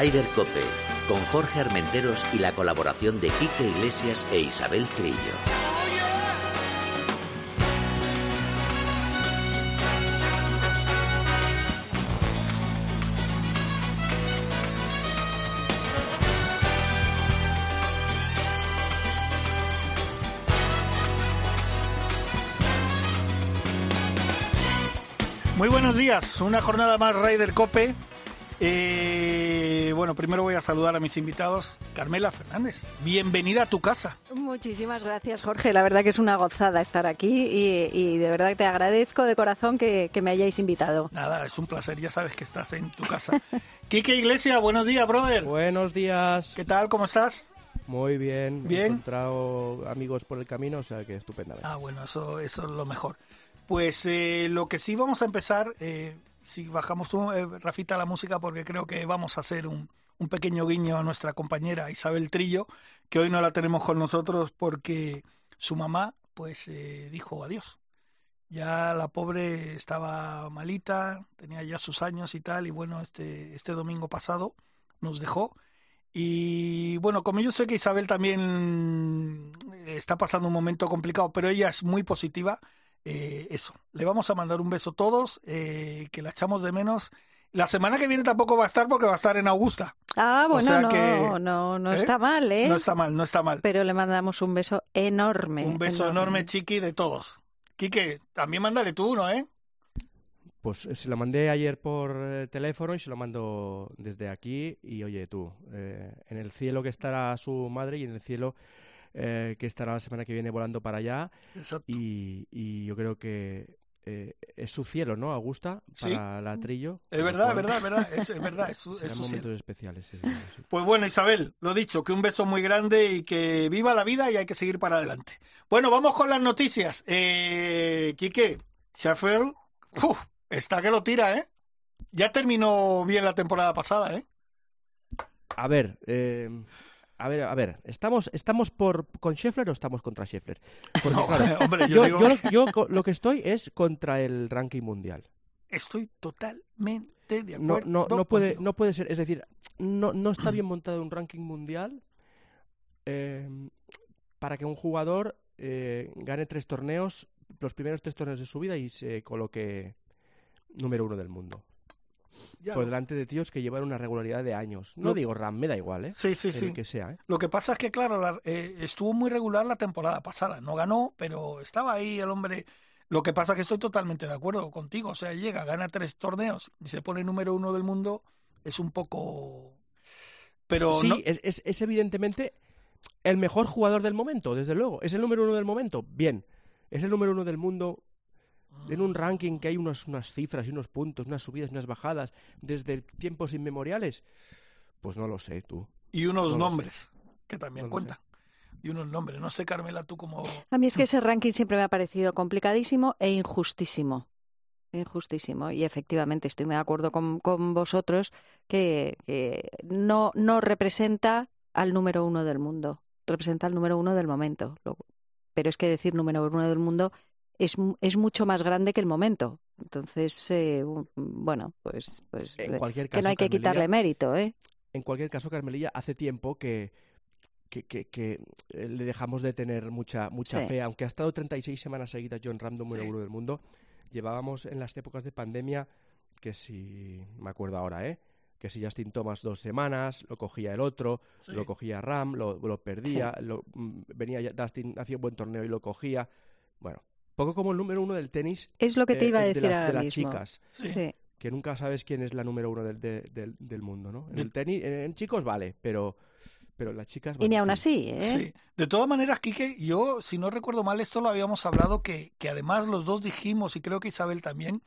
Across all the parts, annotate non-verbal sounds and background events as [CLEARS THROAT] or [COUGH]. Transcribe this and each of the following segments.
Rider Cope, con Jorge Armenteros y la colaboración de Quique Iglesias e Isabel Trillo. Muy buenos días, una jornada más Ryder Cope. Eh, bueno, primero voy a saludar a mis invitados. Carmela Fernández, bienvenida a tu casa. Muchísimas gracias, Jorge. La verdad que es una gozada estar aquí y, de verdad te agradezco de corazón que, me hayáis invitado. Nada, es un placer, ya sabes que estás en tu casa. [LAUGHS] Quique Iglesia, buenos días, brother. Buenos días. ¿Qué tal? ¿Cómo estás? Muy bien. Bien. He encontrado amigos por el camino, o sea que estupendamente. Ah, bueno, eso, eso es lo mejor. Pues eh, lo que sí vamos a empezar, eh, si bajamos un, eh, Rafita la música, porque creo que vamos a hacer un, un, pequeño guiño a nuestra compañera Isabel Trillo, que hoy no la tenemos con nosotros porque su mamá, pues, dijo adiós. Ya la pobre estaba malita, tenía ya sus años y tal, y bueno, este, este domingo pasado nos dejó. Y bueno, como yo sé que Isabel también está pasando un momento complicado, pero ella es muy positiva eh, eso, le vamos a mandar un beso a todos, eh, que la echamos de menos. La semana que viene tampoco va a estar porque va a estar en Augusta. Ah, bueno, no, no, no ¿eh? está mal, ¿eh? No está mal, no está mal. Pero le mandamos un beso enorme. Un beso enorme, chiqui, de todos. Quique, también mándale tú uno, ¿eh? Pues se lo mandé ayer por teléfono y se lo mando desde aquí. Y oye, tú, en el cielo que estará su madre y en el cielo eh, que estará la semana que viene volando para allá. Y, yo creo que eh, es su cielo, ¿no, Augusta? Para la Trillo. Es verdad, es verdad, es verdad, es, es, [LAUGHS] momentos especiales. Pues bueno, Isabel, lo dicho, que un beso muy grande y que viva la vida y hay que seguir para adelante. Bueno, vamos con las noticias. Eh, Quique, Sheffield, está que lo tira, ¿eh? Ya terminó bien la temporada pasada, ¿eh? A ver, eh, a ver, a ver, ¿estamos, estamos por, con Scheffler o estamos contra Scheffler? [LAUGHS] hombre, yo, yo, lo que estoy es contra el ranking mundial. Estoy totalmente de acuerdo. No, no, no, puede, no puede ser, es decir, no, no está bien montado un ranking mundial eh, para que un jugador eh, gane tres torneos, los primeros tres torneos de su vida y se coloque número uno del mundo por delante de tíos que llevan una regularidad de años. No digo RAM, me da igual, ¿eh? Sí, sí, sí. Que sea, ¿eh? Lo que pasa es que, claro, eh, estuvo muy regular la temporada pasada. No ganó, pero estaba ahí el hombre. Lo que pasa es que estoy totalmente de acuerdo contigo. O sea, llega, gana tres torneos y se pone número uno del mundo. Es un poco. Pero. Sí, es, es, es evidentemente el mejor jugador del momento, desde luego. Es el número uno del momento. Bien. Es el número uno del mundo en un ranking que hay unos, unas cifras y unos puntos, unas subidas y unas bajadas desde tiempos inmemoriales? Pues no lo sé, tú. Y unos nombres, que también cuentan. Y unos nombres. No sé, Carmela, tú cómo... A mí es que ese ranking siempre me ha parecido complicadísimo e injustísimo. Injustísimo. Y efectivamente estoy muy de acuerdo con, con vosotros que, que no, no representa al número uno del mundo. Representa al número uno del momento. Pero es que decir número uno del mundo es, es mucho más grande que el momento. Entonces, eh, bueno, pues, pues eh, que no hay que quitarle mérito, ¿eh? En cualquier caso, Carmelilla, hace tiempo que, que, que, eh, le dejamos de tener mucha, mucha fe, aunque ha estado 36 semanas seguidas John Ram número uno del mundo, llevábamos en las épocas de pandemia, que si, me acuerdo ahora, ¿eh? que si Justin Thomas dos semanas, lo cogía el otro, lo cogía Ram, lo, lo perdía, lo, mm, venía Dustin, hacía un buen torneo y lo cogía. Bueno, poco como el número uno del tenis. Es lo que te iba a eh, decir de, las chicas. Sí. Que nunca sabes quién es la número uno del, del, mundo, ¿no? En el tenis, en, chicos vale, pero pero las chicas... y ni aún así, ¿eh? Sí. De todas maneras, Quique, yo, si no recuerdo mal, esto lo habíamos hablado, que, que además los dos dijimos, y creo que Isabel también,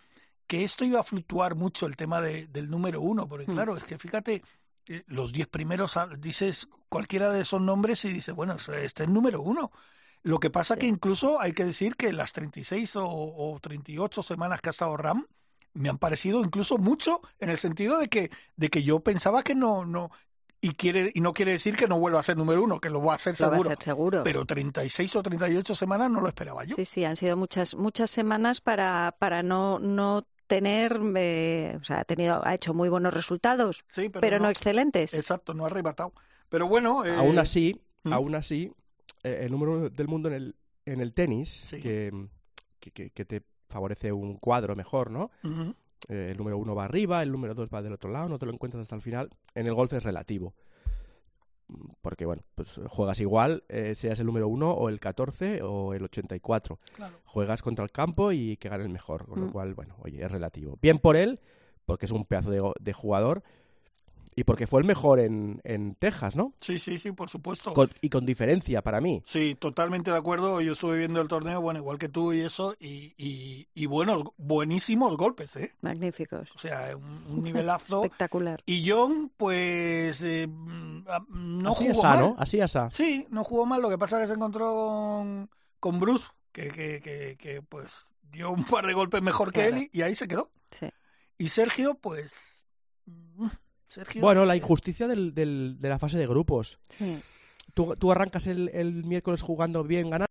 que esto iba a fluctuar mucho el tema de, del número uno, porque hmm. claro, es que fíjate, eh, los diez primeros, ah, dices cualquiera de esos nombres y dices, bueno, este es el número uno. Lo que pasa que incluso hay que decir que las 36 o, o 38 semanas que ha estado Ram me han parecido incluso mucho en el sentido de que de que yo pensaba que no no y quiere y no quiere decir que no vuelva a ser número uno, que lo va a ser seguro. Va a ser seguro. Pero 36 o 38 semanas no lo esperaba yo. Sí, sí, han sido muchas muchas semanas para para no no tener, eh, o sea, ha tenido, ha hecho muy buenos resultados, Sí, pero, no, excelentes. Exacto, no ha arrebatado. Pero bueno. eh, Aún así, ¿Mm? aún así, el número uno del mundo en el, en el tenis, Sí. que, que- te favorece un cuadro mejor, ¿no? Eh, el número uno va arriba, el número dos va del otro lado, no te lo encuentras hasta el final. En el golf es relativo. Mm, Porque, bueno, pues juegas igual, eh, seas el número uno o el 14 o el 84. claro. Juegas contra el campo y que gane el mejor. Con Mm. lo cual, bueno, oye, es relativo. Bien por él, porque es un pedazo de, de jugador y porque fue el mejor en, en Texas, ¿no? Sí, sí, sí, por supuesto. Con- y con diferencia para mí. Sí, totalmente de acuerdo. Yo estuve viendo el torneo, bueno, igual que tú y eso, y, y, y buenos, buenísimos golpes, ¿eh? Magníficos. O sea, un, un nivelazo. [LAUGHS] Espectacular. y John, pues, eh, mm, no así jugó es, mal. ¿no? Así es. Sí, no jugó mal. Lo que pasa es que se encontró con, con Bruce, que, que, que, que, pues dio un par de golpes mejor que él y, y ahí se quedó. Sí. Y Sergio, pues. Sergio. Bueno, la injusticia del, del- de la fase de grupos. Sí. Tú, tú arrancas el, el miércoles jugando bien, ganando.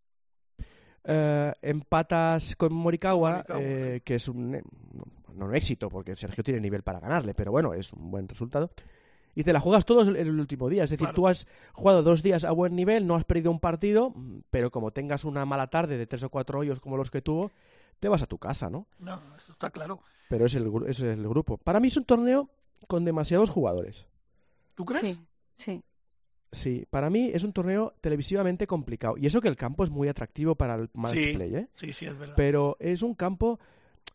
eh, empatas con Morikawa, Morikawa, eh, sí. que es un, eh, no, no un éxito, porque Sergio tiene nivel para ganarle, pero bueno, es un buen resultado. Y te la juegas todos en el último día. Es decir, Claro. tú has jugado dos días a buen nivel, no has perdido un partido, pero como tengas una mala tarde de tres o cuatro hoyos como los que tuvo, te vas a tu casa, ¿no? No, eso está claro. Pero es el, es el grupo. Para mí es un torneo con demasiados jugadores. ¿Tú crees? Sí, sí. Sí, para mí es un torneo televisivamente complicado. Y eso que el campo es muy atractivo para el match Sí. play, ¿eh? Sí, sí, es verdad. Pero es un campo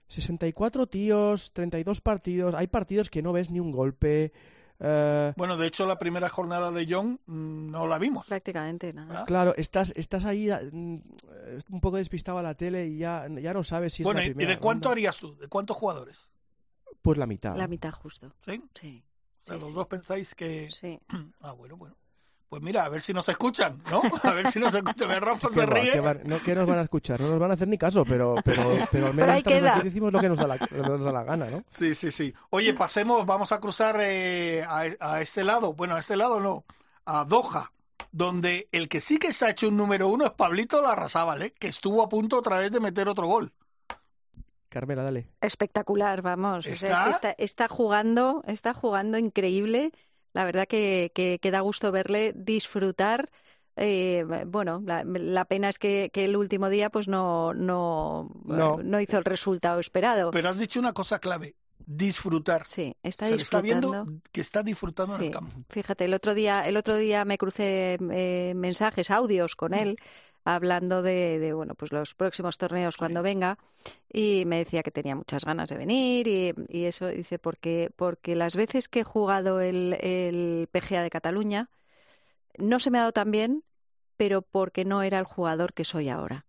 64 tíos, 32 partidos. Hay partidos que no ves ni un golpe. eh, Bueno, de hecho, la primera jornada de John mm, no la vimos. Prácticamente nada. Ah. claro, estás, estás ahí ah, mm, un poco despistado a la tele y ya, ya no sabes si es bueno, la ¿y- ¿y primera de cuánto ronda. harías tú? ¿De cuántos jugadores? Pues la mitad. La mitad justo. ¿Sí? Sí. O sea, Sí, los sí. dos pensáis que... Sí. [CLEARS THROAT] Ah, bueno, bueno. Pues mira, a ver si nos escuchan, ¿no? A ver si nos escuchan. [LAUGHS] Rafa ¿Qué se ríe. ¿Qué van- no, ¿qué nos van a escuchar? No nos van a hacer ni caso, pero, pero, [LAUGHS] pero al menos aquí decimos lo que nos da la, lo que nos da la gana, ¿no? Sí, sí, sí. Oye, pasemos, vamos a cruzar eh, a, a este lado. Bueno, a este lado no, a Doha, donde el que sí que está hecho un número uno es Pablito Larrazábal, ¿eh? que estuvo a punto otra vez de meter otro gol. Carmela, dale. Espectacular, vamos. O sea, es que ¿Está? está, está jugando, está jugando increíble. La verdad que, que, que da gusto verle disfrutar. Eh, bueno, la, la pena es que, que el último día pues no, no, No. no hizo el resultado esperado. Pero has dicho una cosa clave, disfrutar. Sí, está Se le está disfrutando. viendo que está disfrutando en Sí, el campo. fíjate, el otro día, el otro día me crucé eh, mensajes, audios con él, hablando de, de, bueno, pues los próximos torneos cuando venga, y me decía que tenía muchas ganas de venir, y, y eso dice porque, porque las veces que he jugado el, el PGA de Cataluña, no se me ha dado tan bien, pero porque no era el jugador que soy ahora.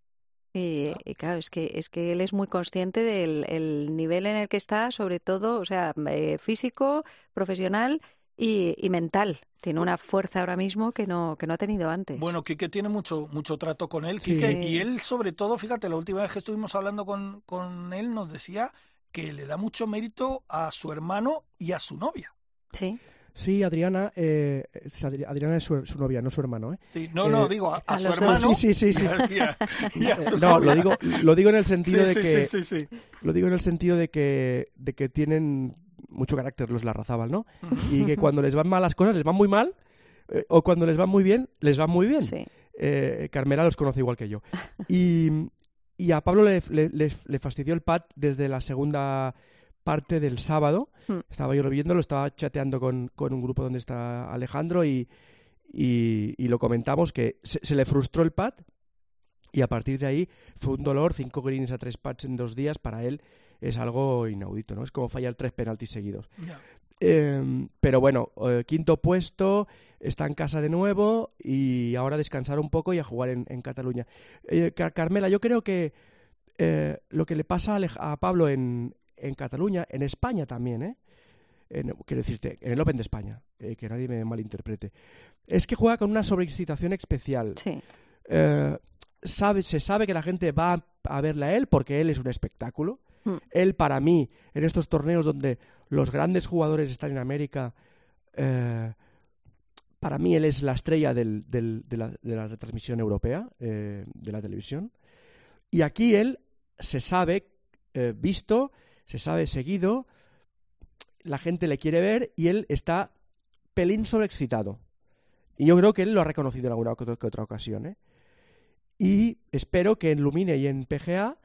Y, y claro, es que, es que él es muy consciente del el nivel en el que está, sobre todo, o sea, eh, físico, profesional y, y mental. Tiene una fuerza ahora mismo que no, que no ha tenido antes. Bueno, Quique tiene mucho, mucho trato con él. Sí. Quique, y él, sobre todo, fíjate, la última vez que estuvimos hablando con, con él, nos decía que le da mucho mérito a su hermano y a su novia. Sí, Sí, Adriana, eh, Adriana es su, su novia, no su hermano, ¿eh? Sí, no, no, Eh, digo, a, a a su hermano. Sí, sí, sí, sí. [LAUGHS] y a- y a su No, novia. lo digo, lo digo en el sentido Sí, de sí, que sí, sí, sí. lo digo en el sentido de que de que tienen mucho carácter los Larrazábal, ¿no? Y que [LAUGHS] cuando les van mal las cosas les van muy mal eh, o cuando les van muy bien les van muy bien. sí. Eh, Carmela los conoce igual que yo. [LAUGHS] Y, y a Pablo le, le- le- le fastidió el pad desde la segunda parte del sábado. Hmm. Estaba yo viéndolo, estaba chateando con, con un grupo donde está Alejandro y, y, y lo comentamos que se, se le frustró el pad y a partir de ahí fue un dolor, cinco greens a tres pads en dos días, para él es algo inaudito, ¿no? Es como fallar tres penaltis seguidos. Eh, pero bueno, eh, quinto puesto, está en casa de nuevo y ahora descansar un poco y a jugar en, en Cataluña. Eh, Car- Carmela, yo creo que eh, lo que le pasa a, Alej- a Pablo en, en Cataluña, en España también, ¿eh? En- quiero decirte, en el Open de España, eh, que nadie me malinterprete, es que juega con una sobreexcitación especial. Sí, Eh, sabe, se sabe que la gente va a verle a él porque él es un espectáculo. Mm. Él, para mí, en estos torneos donde los grandes jugadores están en América, eh, para mí él es la estrella de, la, de la retransmisión europea, eh, de la televisión. Y aquí él se sabe, eh, visto, se sabe seguido, la gente le quiere ver y él está pelín sobreexcitado. Y yo creo que él lo ha reconocido en alguna que otra ocasión. Y espero que en Lumine y en PGA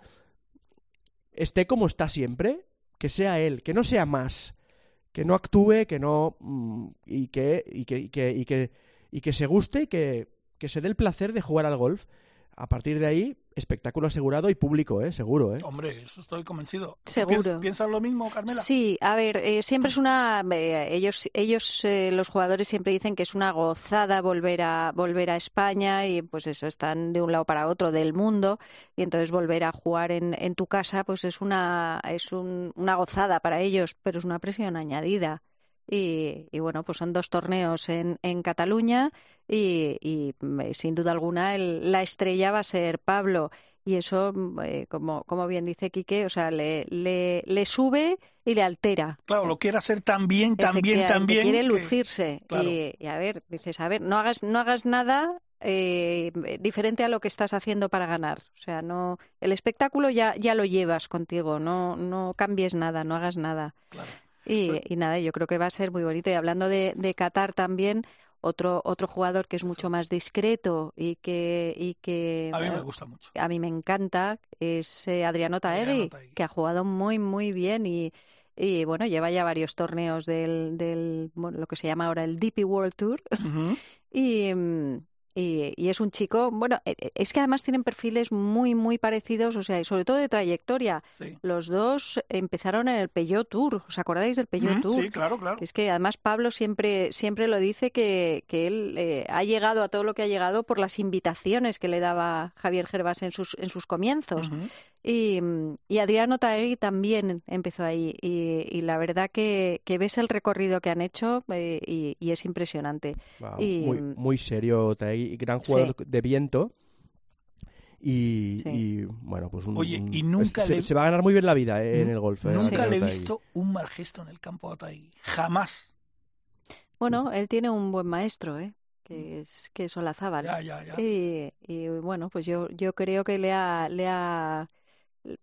esté como está siempre, que sea él, que no sea más, que no actúe, que no mm, y que y que, y que, y que, y que se guste y que, que se dé el placer de jugar al golf. A partir de ahí, espectáculo asegurado y público, ¿eh? Seguro, ¿eh? Hombre, eso estoy convencido. Seguro. ¿Piensas lo mismo, Carmela? Sí, a ver, eh, siempre es una... Eh, ellos, ellos eh, los jugadores siempre dicen que es una gozada volver a, volver a España y pues eso, están de un lado para otro del mundo y entonces volver a jugar en, en tu casa pues es una, es un, una gozada para ellos, pero es una presión añadida. Y, y, bueno, pues son dos torneos en, en Cataluña y, y, sin duda alguna el, la estrella va a ser Pablo. Y eso, eh, como, como bien dice Quique, o sea, le, le, le, sube y le altera. Claro, lo quiere hacer tan bien, tan bien, tan bien. Quiere lucirse. Claro. Y, y, a ver, dices, a ver, no hagas, no hagas nada eh, diferente a lo que estás haciendo para ganar. O sea, no, el espectáculo ya, ya lo llevas contigo, no, no cambies nada, no hagas nada. Claro. Y, y, nada, yo creo que va a ser muy bonito. Y hablando de, de Qatar también, otro otro jugador que es mucho más discreto y que y que a mí me gusta mucho a mí me encanta es eh, Adriano Taegui, que ha jugado muy muy bien y y bueno lleva ya varios torneos del del bueno, lo que se llama ahora el DP World Tour uh [LAUGHS] -huh. y y, y, es un chico, bueno, es que además tienen perfiles muy, muy parecidos, o sea, sobre todo de trayectoria. Sí. Los dos empezaron en el Peugeot Tour, ¿os acordáis del Peugeot mm, Tour? Sí, claro, claro. Es que además Pablo siempre, siempre lo dice que, que él eh, ha llegado a todo lo que ha llegado por las invitaciones que le daba Javier Gervas en sus, en sus comienzos. Uh -huh. Y, y, Adriano Taegui también empezó ahí. Y, y la verdad que, que, ves el recorrido que han hecho eh, y, y, es impresionante. Wow, y, muy, muy serio Taegui, gran jugador sí. de viento. Y, sí. y, bueno, pues un, Oye, y nunca se, le... se, va a ganar muy bien la vida eh, en el golf. Eh, nunca le he visto un mal gesto en el campo a Taegui. Jamás. Bueno, él tiene un buen maestro, ¿eh? que es que es Olazábal. Ya, ya, ya. Y, y, bueno, pues yo, yo creo que le ha, le ha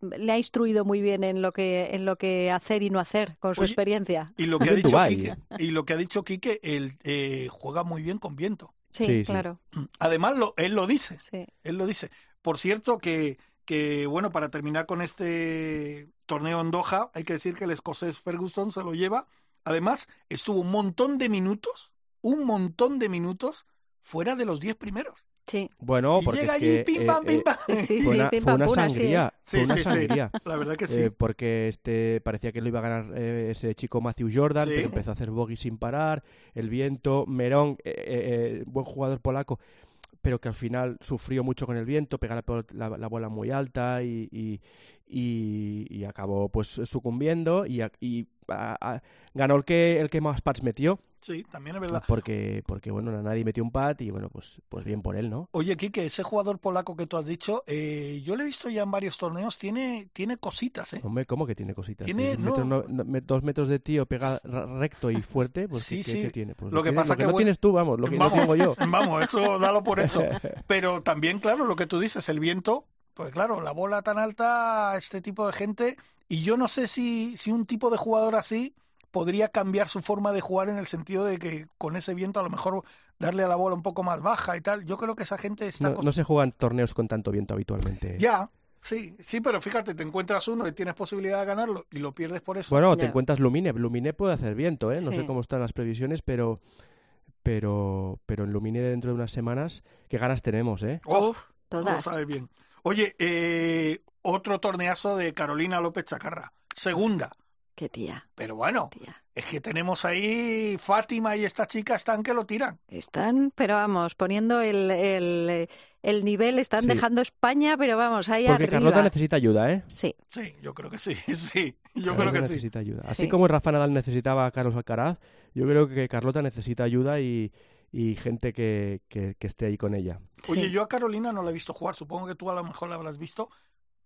le ha instruido muy bien en lo que en lo que hacer y no hacer con su Oye, experiencia. Y lo [LAUGHS] que ha dicho Quique, y lo que ha dicho Quique, él eh, juega muy bien con viento. Sí, sí claro. Sí. Además, lo, él lo dice. Sí. Él lo dice. Por cierto, que, que bueno, para terminar con este torneo en Doha, hay que decir que el escocés Ferguson se lo lleva. Además, estuvo un montón de minutos, un montón de minutos fuera de los diez primeros. Sí. Bueno, y porque llega es allí, que pim, pam, eh, pim, pam. Eh, sí, fue, sí, una, pim, fue pam, una sangría, Sí, fue una sí, sí. sangría. La verdad que sí. Eh, porque este parecía que lo iba a ganar eh, ese chico Matthew Jordan, Sí. pero empezó a hacer bogey sin parar, el viento, Merón, eh, eh, buen jugador polaco, pero que al final sufrió mucho con el viento, pegaba la, la, la bola muy alta y, y, y, y, acabó pues sucumbiendo y, y a, a, ganó el que el que más pads metió. Sí, también es verdad. Porque, porque bueno, nadie metió un pat y bueno, pues, pues bien por él, ¿no? Oye, Kike, ese jugador polaco que tú has dicho, eh, yo lo he visto ya en varios torneos, tiene, tiene cositas, ¿eh? Hombre, ¿cómo que tiene cositas? Tiene, ¿Sí? no... metro, no, no, dos metros de tío pega recto y fuerte, pues sí, ¿qué, sí. ¿qué, tiene? Pues lo, que pasa lo que, que no bueno, tienes tú, vamos, lo que vamos, no tengo yo. [LAUGHS] Vamos, eso dalo por hecho. [LAUGHS] Pero también, claro, lo que tú dices, el viento, pues claro, la bola tan alta, este tipo de gente, y yo no sé si, si un tipo de jugador así podría cambiar su forma de jugar en el sentido de que con ese viento a lo mejor darle a la bola un poco más baja y tal. Yo creo que esa gente está... No, no se juegan torneos con tanto viento habitualmente. Ya, sí, sí, pero fíjate, te encuentras uno y tienes posibilidad de ganarlo y lo pierdes por eso. Bueno, te yeah. encuentras Lumine. Lumine puede hacer viento, ¿eh? No Sí. sé cómo están las previsiones, pero... Pero, pero en Lumine dentro de unas semanas, ¿qué ganas tenemos, eh? Oh, Todas. lo bien. Oye, eh, otro torneazo de Carolina López Chacarra. Segunda. Qué tía. Pero bueno, tía. es que tenemos ahí Fátima y esta chica están que lo tiran. Están, pero vamos, poniendo el, el, el nivel, están Sí. dejando España, pero vamos, ahí Porque arriba. Carlota necesita ayuda, ¿eh? Sí, Sí, yo creo que sí, [LAUGHS] sí. Yo Carlota creo que sí. necesita ayuda. Sí. Así como Rafa Nadal necesitaba a Carlos Alcaraz, yo creo que Carlota necesita ayuda y, y gente que, que, que esté ahí con ella. Oye, sí. yo a Carolina no la he visto jugar, supongo que tú a lo mejor la habrás visto,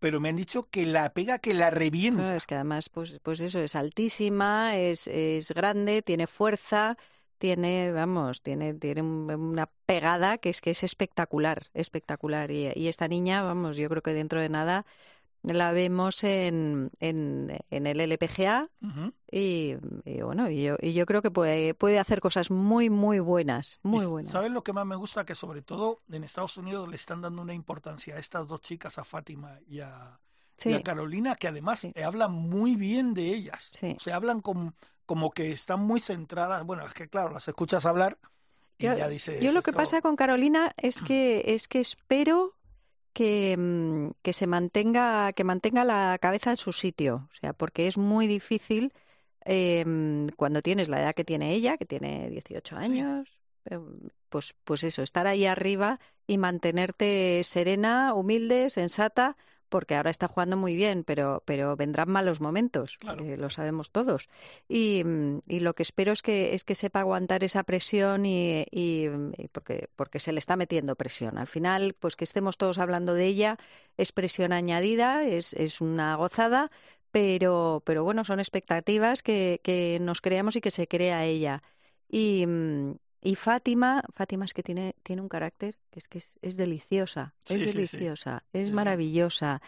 pero me han dicho que la pega, que la revienta. Claro, es que además, pues, pues eso, es altísima, es, es grande, tiene fuerza, tiene, vamos, tiene, tiene una pegada que es que es espectacular, espectacular. Y esta niña, vamos, yo creo que dentro de nada la vemos en, en, en el LPGA y, bueno, y yo, y yo creo que puede, puede hacer cosas muy, muy buenas, muy buenas. ¿Sabes lo que más me gusta? Que sobre todo en Estados Unidos le están dando una importancia a estas dos chicas, a Fátima y a, Carolina, que además hablan muy bien de ellas. O sea, hablan como, como que están muy centradas. Bueno, es que claro, las escuchas hablar y yo, ya dices... Yo lo que pasa con Carolina es [CLEARS THROAT] que, es que espero que, mm, que se mantenga, que mantenga la cabeza en su sitio. O sea, porque es muy difícil eh, cuando tienes la edad que tiene ella, que tiene 18 años, eh, pues, pues eso, estar ahí arriba y mantenerte serena, humilde, sensata, porque ahora está jugando muy bien, pero, pero vendrán malos momentos, eh, lo sabemos todos. Y, y, lo que espero es que, es que sepa aguantar esa presión y, y, porque, porque se le está metiendo presión. Al final, pues que estemos todos hablando de ella es presión añadida, es, es una gozada, pero, pero bueno, son expectativas que, que nos creamos y que se crea ella. Y, y Fátima, Fátima es que tiene, tiene un carácter que es que es, deliciosa, es deliciosa, es maravillosa.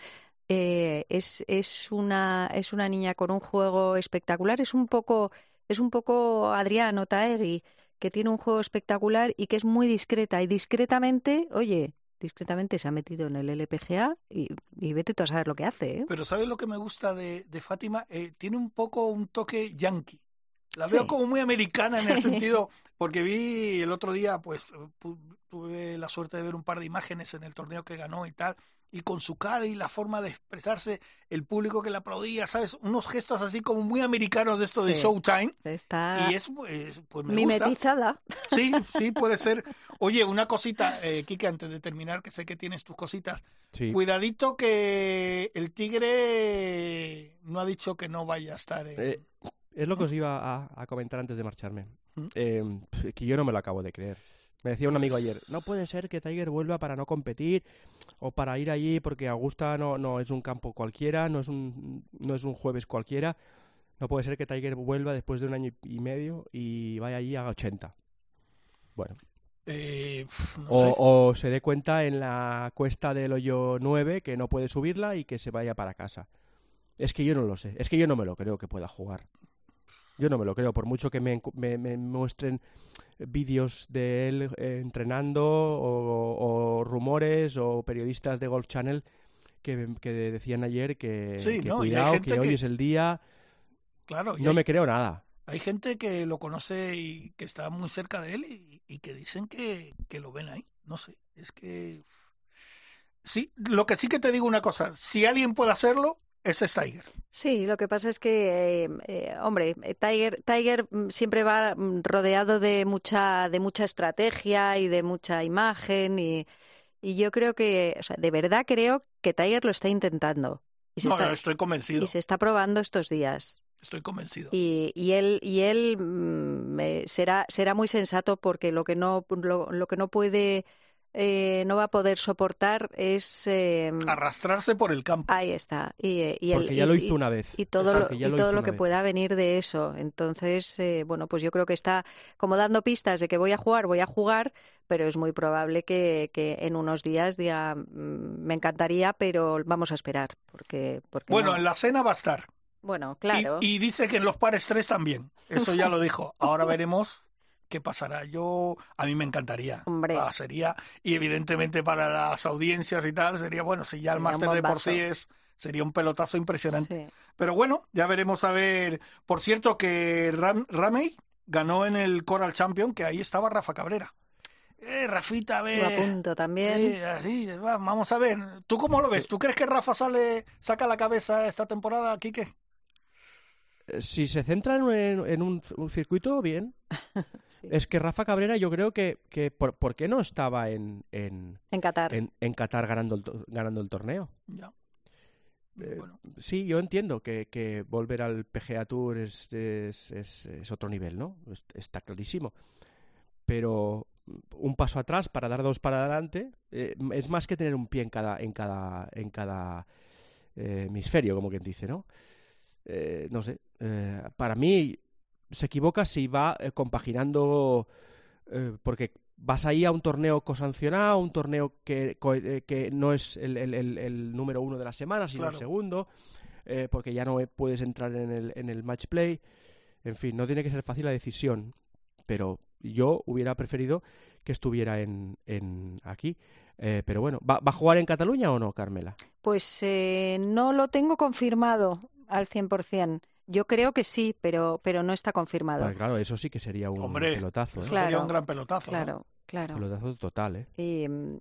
Eh, es, es, una, es una niña con un juego espectacular, es un poco, es un poco Adriano Taegui, que tiene un juego espectacular y que es muy discreta. Y discretamente, oye, discretamente se ha metido en el LPGA y, vete tú a saber lo que hace. ¿eh? Pero ¿sabes lo que me gusta de, de Fátima? Eh, tiene un poco un toque yankee. La veo como muy americana en el [LAUGHS] sentido, porque vi el otro día, pues tuve la suerte de ver un par de imágenes en el torneo que ganó y tal, y con su cara y la forma de expresarse, el público que le aplaudía, ¿sabes? Unos gestos así como muy americanos de esto de Showtime. Está y es, pues, pues me mimetizada. Sí, [LAUGHS] sí, puede ser. Oye, una cosita, eh, Kike, antes de terminar, que sé que tienes tus cositas. Cuidadito que el tigre no ha dicho que no vaya a estar. En... Eh, es lo que os iba a, comentar antes de marcharme. Eh, que yo no me lo acabo de creer. Me decía un amigo ayer, no puede ser que Tiger vuelva para no competir o para ir allí porque Augusta no, no es un campo cualquiera, no es un, no es un jueves cualquiera. No puede ser que Tiger vuelva después de un año y medio y vaya allí a 80. Bueno. Eh, o, o, se dé cuenta en la cuesta del hoyo 9 que no puede subirla y que se vaya para casa. Es que yo no lo sé. Es que yo no me lo creo que pueda jugar. Yo no me lo creo, por mucho que me, muestren vídeos de él eh, entrenando o, rumores o periodistas de Golf Channel que, decían ayer que, cuidado, que hoy es el día. Claro, no me creo nada. Hay gente que lo conoce y que está muy cerca de él y, que dicen que, que lo ven ahí. No sé, es que... Sí, lo que sí que te digo una cosa, si alguien puede hacerlo, ese es Tiger. Sí, lo que pasa es que, eh, eh, hombre, Tiger, Tiger mm, siempre va mm, rodeado de mucha, de mucha estrategia y de mucha imagen y, y yo creo que, o sea, de verdad creo que Tiger lo está intentando. Y se está, estoy convencido. Y se está probando estos días. Estoy convencido. Y, y él, y él mm, será, será muy sensato porque lo que no, lo que no puede eh, no va a poder soportar es... Em, Arrastrarse por el campo. Ahí está. Y, eh, y Porque ya lo hizo una vez. Y todo lo, y todo lo que pueda venir de eso. Entonces, eh, bueno, pues yo creo que está como dando pistas de que voy a jugar, voy a jugar, pero es muy probable que, que en unos días diga, mm, me encantaría, pero vamos a esperar. Porque, porque bueno, en la cena va a estar. Bueno, claro. Y, y, dice que en los pares tres también. Eso ya lo dijo. [LAUGHS] Ahora veremos qué pasará. Yo, a mí me encantaría. Hombre. Ah, sería, y evidentemente para las audiencias y tal, sería bueno, si ya el máster de por sí es, sería un pelotazo impresionante. Pero bueno, ya veremos a ver. Por cierto, que Ramey ganó en el Coral Champion, que ahí estaba Rafa Cabrera. Eh, Rafita, a ver. punto también. vamos a ver. ¿Tú cómo lo ves? ¿Tú crees que Rafa sale, saca la cabeza esta temporada, Quique? Eh, si se centra en, un, circuito, bien. [LAUGHS] Es que Rafa Cabrera yo creo que, que por, qué no estaba en, en, en Qatar, en, Qatar ganando, el, ganando el torneo? Ya. Eh, sí, yo entiendo que, que, volver al PGA Tour es, es, es, otro nivel, ¿no? Está clarísimo. Pero un paso atrás para dar dos para adelante eh, es más que tener un pie en cada, en cada, en cada hemisferio, como quien dice, ¿no? Eh, no sé, eh, para mí se equivoca si va eh, compaginando, porque vas ahí a un torneo cosancionado, un torneo que, eh, que no es el, el, el, número uno de la semana, sino el segundo, eh, porque ya no puedes entrar en el, en el match play. En fin, no tiene que ser fácil la decisión, pero yo hubiera preferido que estuviera en, en aquí. Eh, pero bueno, ¿va, a jugar en Cataluña o no, Carmela? Pues no lo tengo confirmado al 100%. Yo creo que sí, pero, pero no está confirmado. claro, eso sí que sería un pelotazo. ¿eh? sería un gran pelotazo. Claro, claro. Pelotazo total, ¿eh?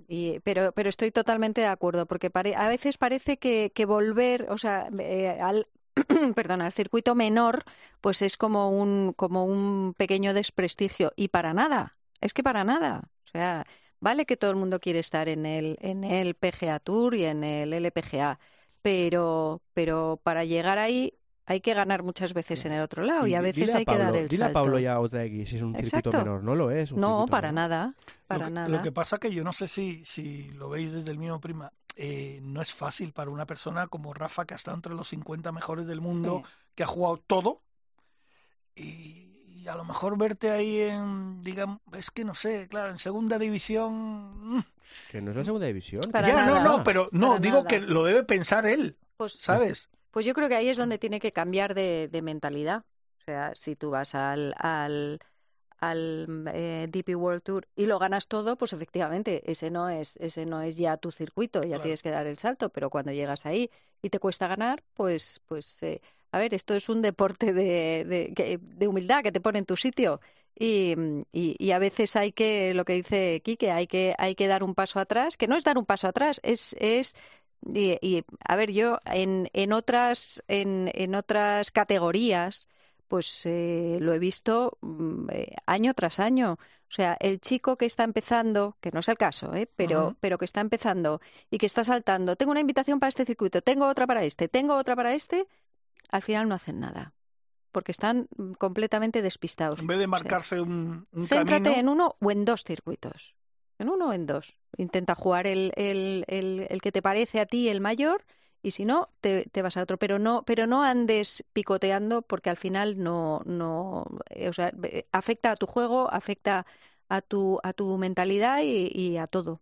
Y, pero, pero estoy totalmente de acuerdo, porque a veces parece que, que volver, o sea, eh, al, [CLEARS THROAT] perdón, al circuito menor, pues es como un, como un pequeño desprestigio. Y para nada, es que para nada. O sea, vale que todo el mundo quiere estar en el, en el PGA Tour y en el LPGA, pero, pero para llegar ahí hay que ganar muchas veces en el otro lado y, a veces hay que dar el dile salto. a Pablo y a Otegui si es un circuito menor, no lo es. no, para nada, para lo que, nada. Lo que pasa que yo no sé si, si lo veis desde el mismo prima, eh, no es fácil para una persona como Rafa que ha estado entre los 50 mejores del mundo, que ha jugado todo y, a lo mejor verte ahí en, digamos, es que no sé, claro, en segunda división. Mm. Que no es la segunda división. ya, no, no, pero no, digo que lo debe pensar él, pues, ¿sabes? Pues yo creo que ahí es donde tiene que cambiar de, mentalidad. O sea, si tú vas al, al, al eh, DP World Tour y lo ganas todo, pues efectivamente ese no es ese no es ya tu circuito, ya tienes que dar el salto. Pero cuando llegas ahí y te cuesta ganar, pues pues eh, a ver, esto es un deporte de, de, de humildad que te pone en tu sitio. Y, y, y, a veces hay que, lo que dice Quique, hay que, hay que dar un paso atrás, que no es dar un paso atrás, es, es y, a ver, yo en, en, otras, en, en otras categorías, pues eh, lo he visto mm, eh, año tras año. O sea, el chico que está empezando, que no es el caso, ¿eh? pero, pero que está empezando y que está saltando, tengo una invitación para este circuito, tengo otra para este, tengo otra para este, al final no hacen nada. Porque están mm, completamente despistados. En vez de marcarse un, un Céntrate en uno o en dos circuitos en uno o en dos. Intenta jugar el, el, el, que te parece a ti el mayor y si no, te, te, vas a otro. Pero no, pero no andes picoteando porque al final no, no, eh, o sea, afecta a tu juego, afecta a tu, a tu mentalidad y, a todo.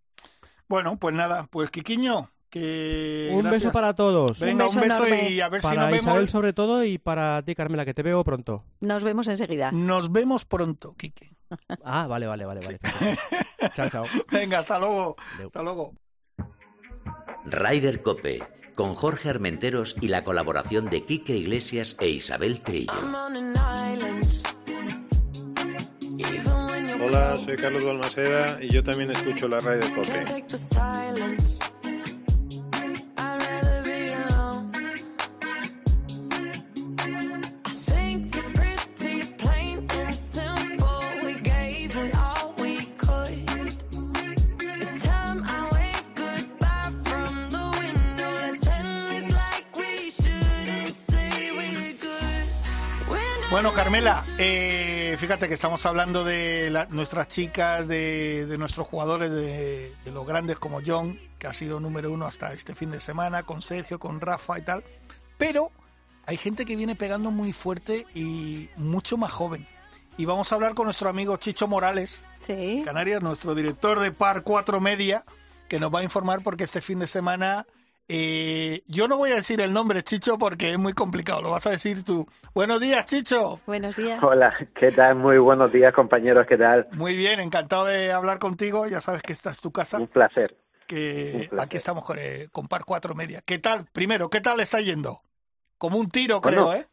Bueno, pues nada, pues Quiquiño, que un beso para todos. Venga, un beso, y a ver si nos vemos. Isabel sobre todo y para ti, Carmela, que te veo pronto. Nos vemos enseguida. Nos vemos pronto, Quique. [LAUGHS] Ah, vale, vale, vale, vale. chao, chao. [LAUGHS] Venga, hasta luego. Hasta luego. Ryder Cope, con Jorge Armenteros y la colaboración de Quique Iglesias e Isabel Trillo. Hola, soy Carlos Balmaceda y yo también escucho la Ryder Cope. Bueno, Carmela, eh, fíjate que estamos hablando de nuestras chicas, de, nuestros jugadores, de, los grandes como John, que ha sido número uno hasta este fin de semana, con Sergio, con Rafa y tal. Pero hay gente que viene pegando muy fuerte y mucho más joven. Y vamos a hablar con nuestro amigo Chicho Morales, sí. Canarias, nuestro director de Par 4 Media, que nos va a informar porque este fin de semana eh, yo no voy a decir el nombre, Chicho, porque es muy complicado. Lo vas a decir tú. Buenos días, Chicho. Buenos días. Hola, ¿qué tal? Muy buenos días, compañeros. ¿Qué tal? Muy bien, encantado de hablar contigo. Ya sabes que esta es tu casa. Un placer. Que aquí estamos con, eh, con Par 4 Media. ¿Qué tal? Primero, ¿qué tal está yendo? Como un tiro, creo, ¿eh?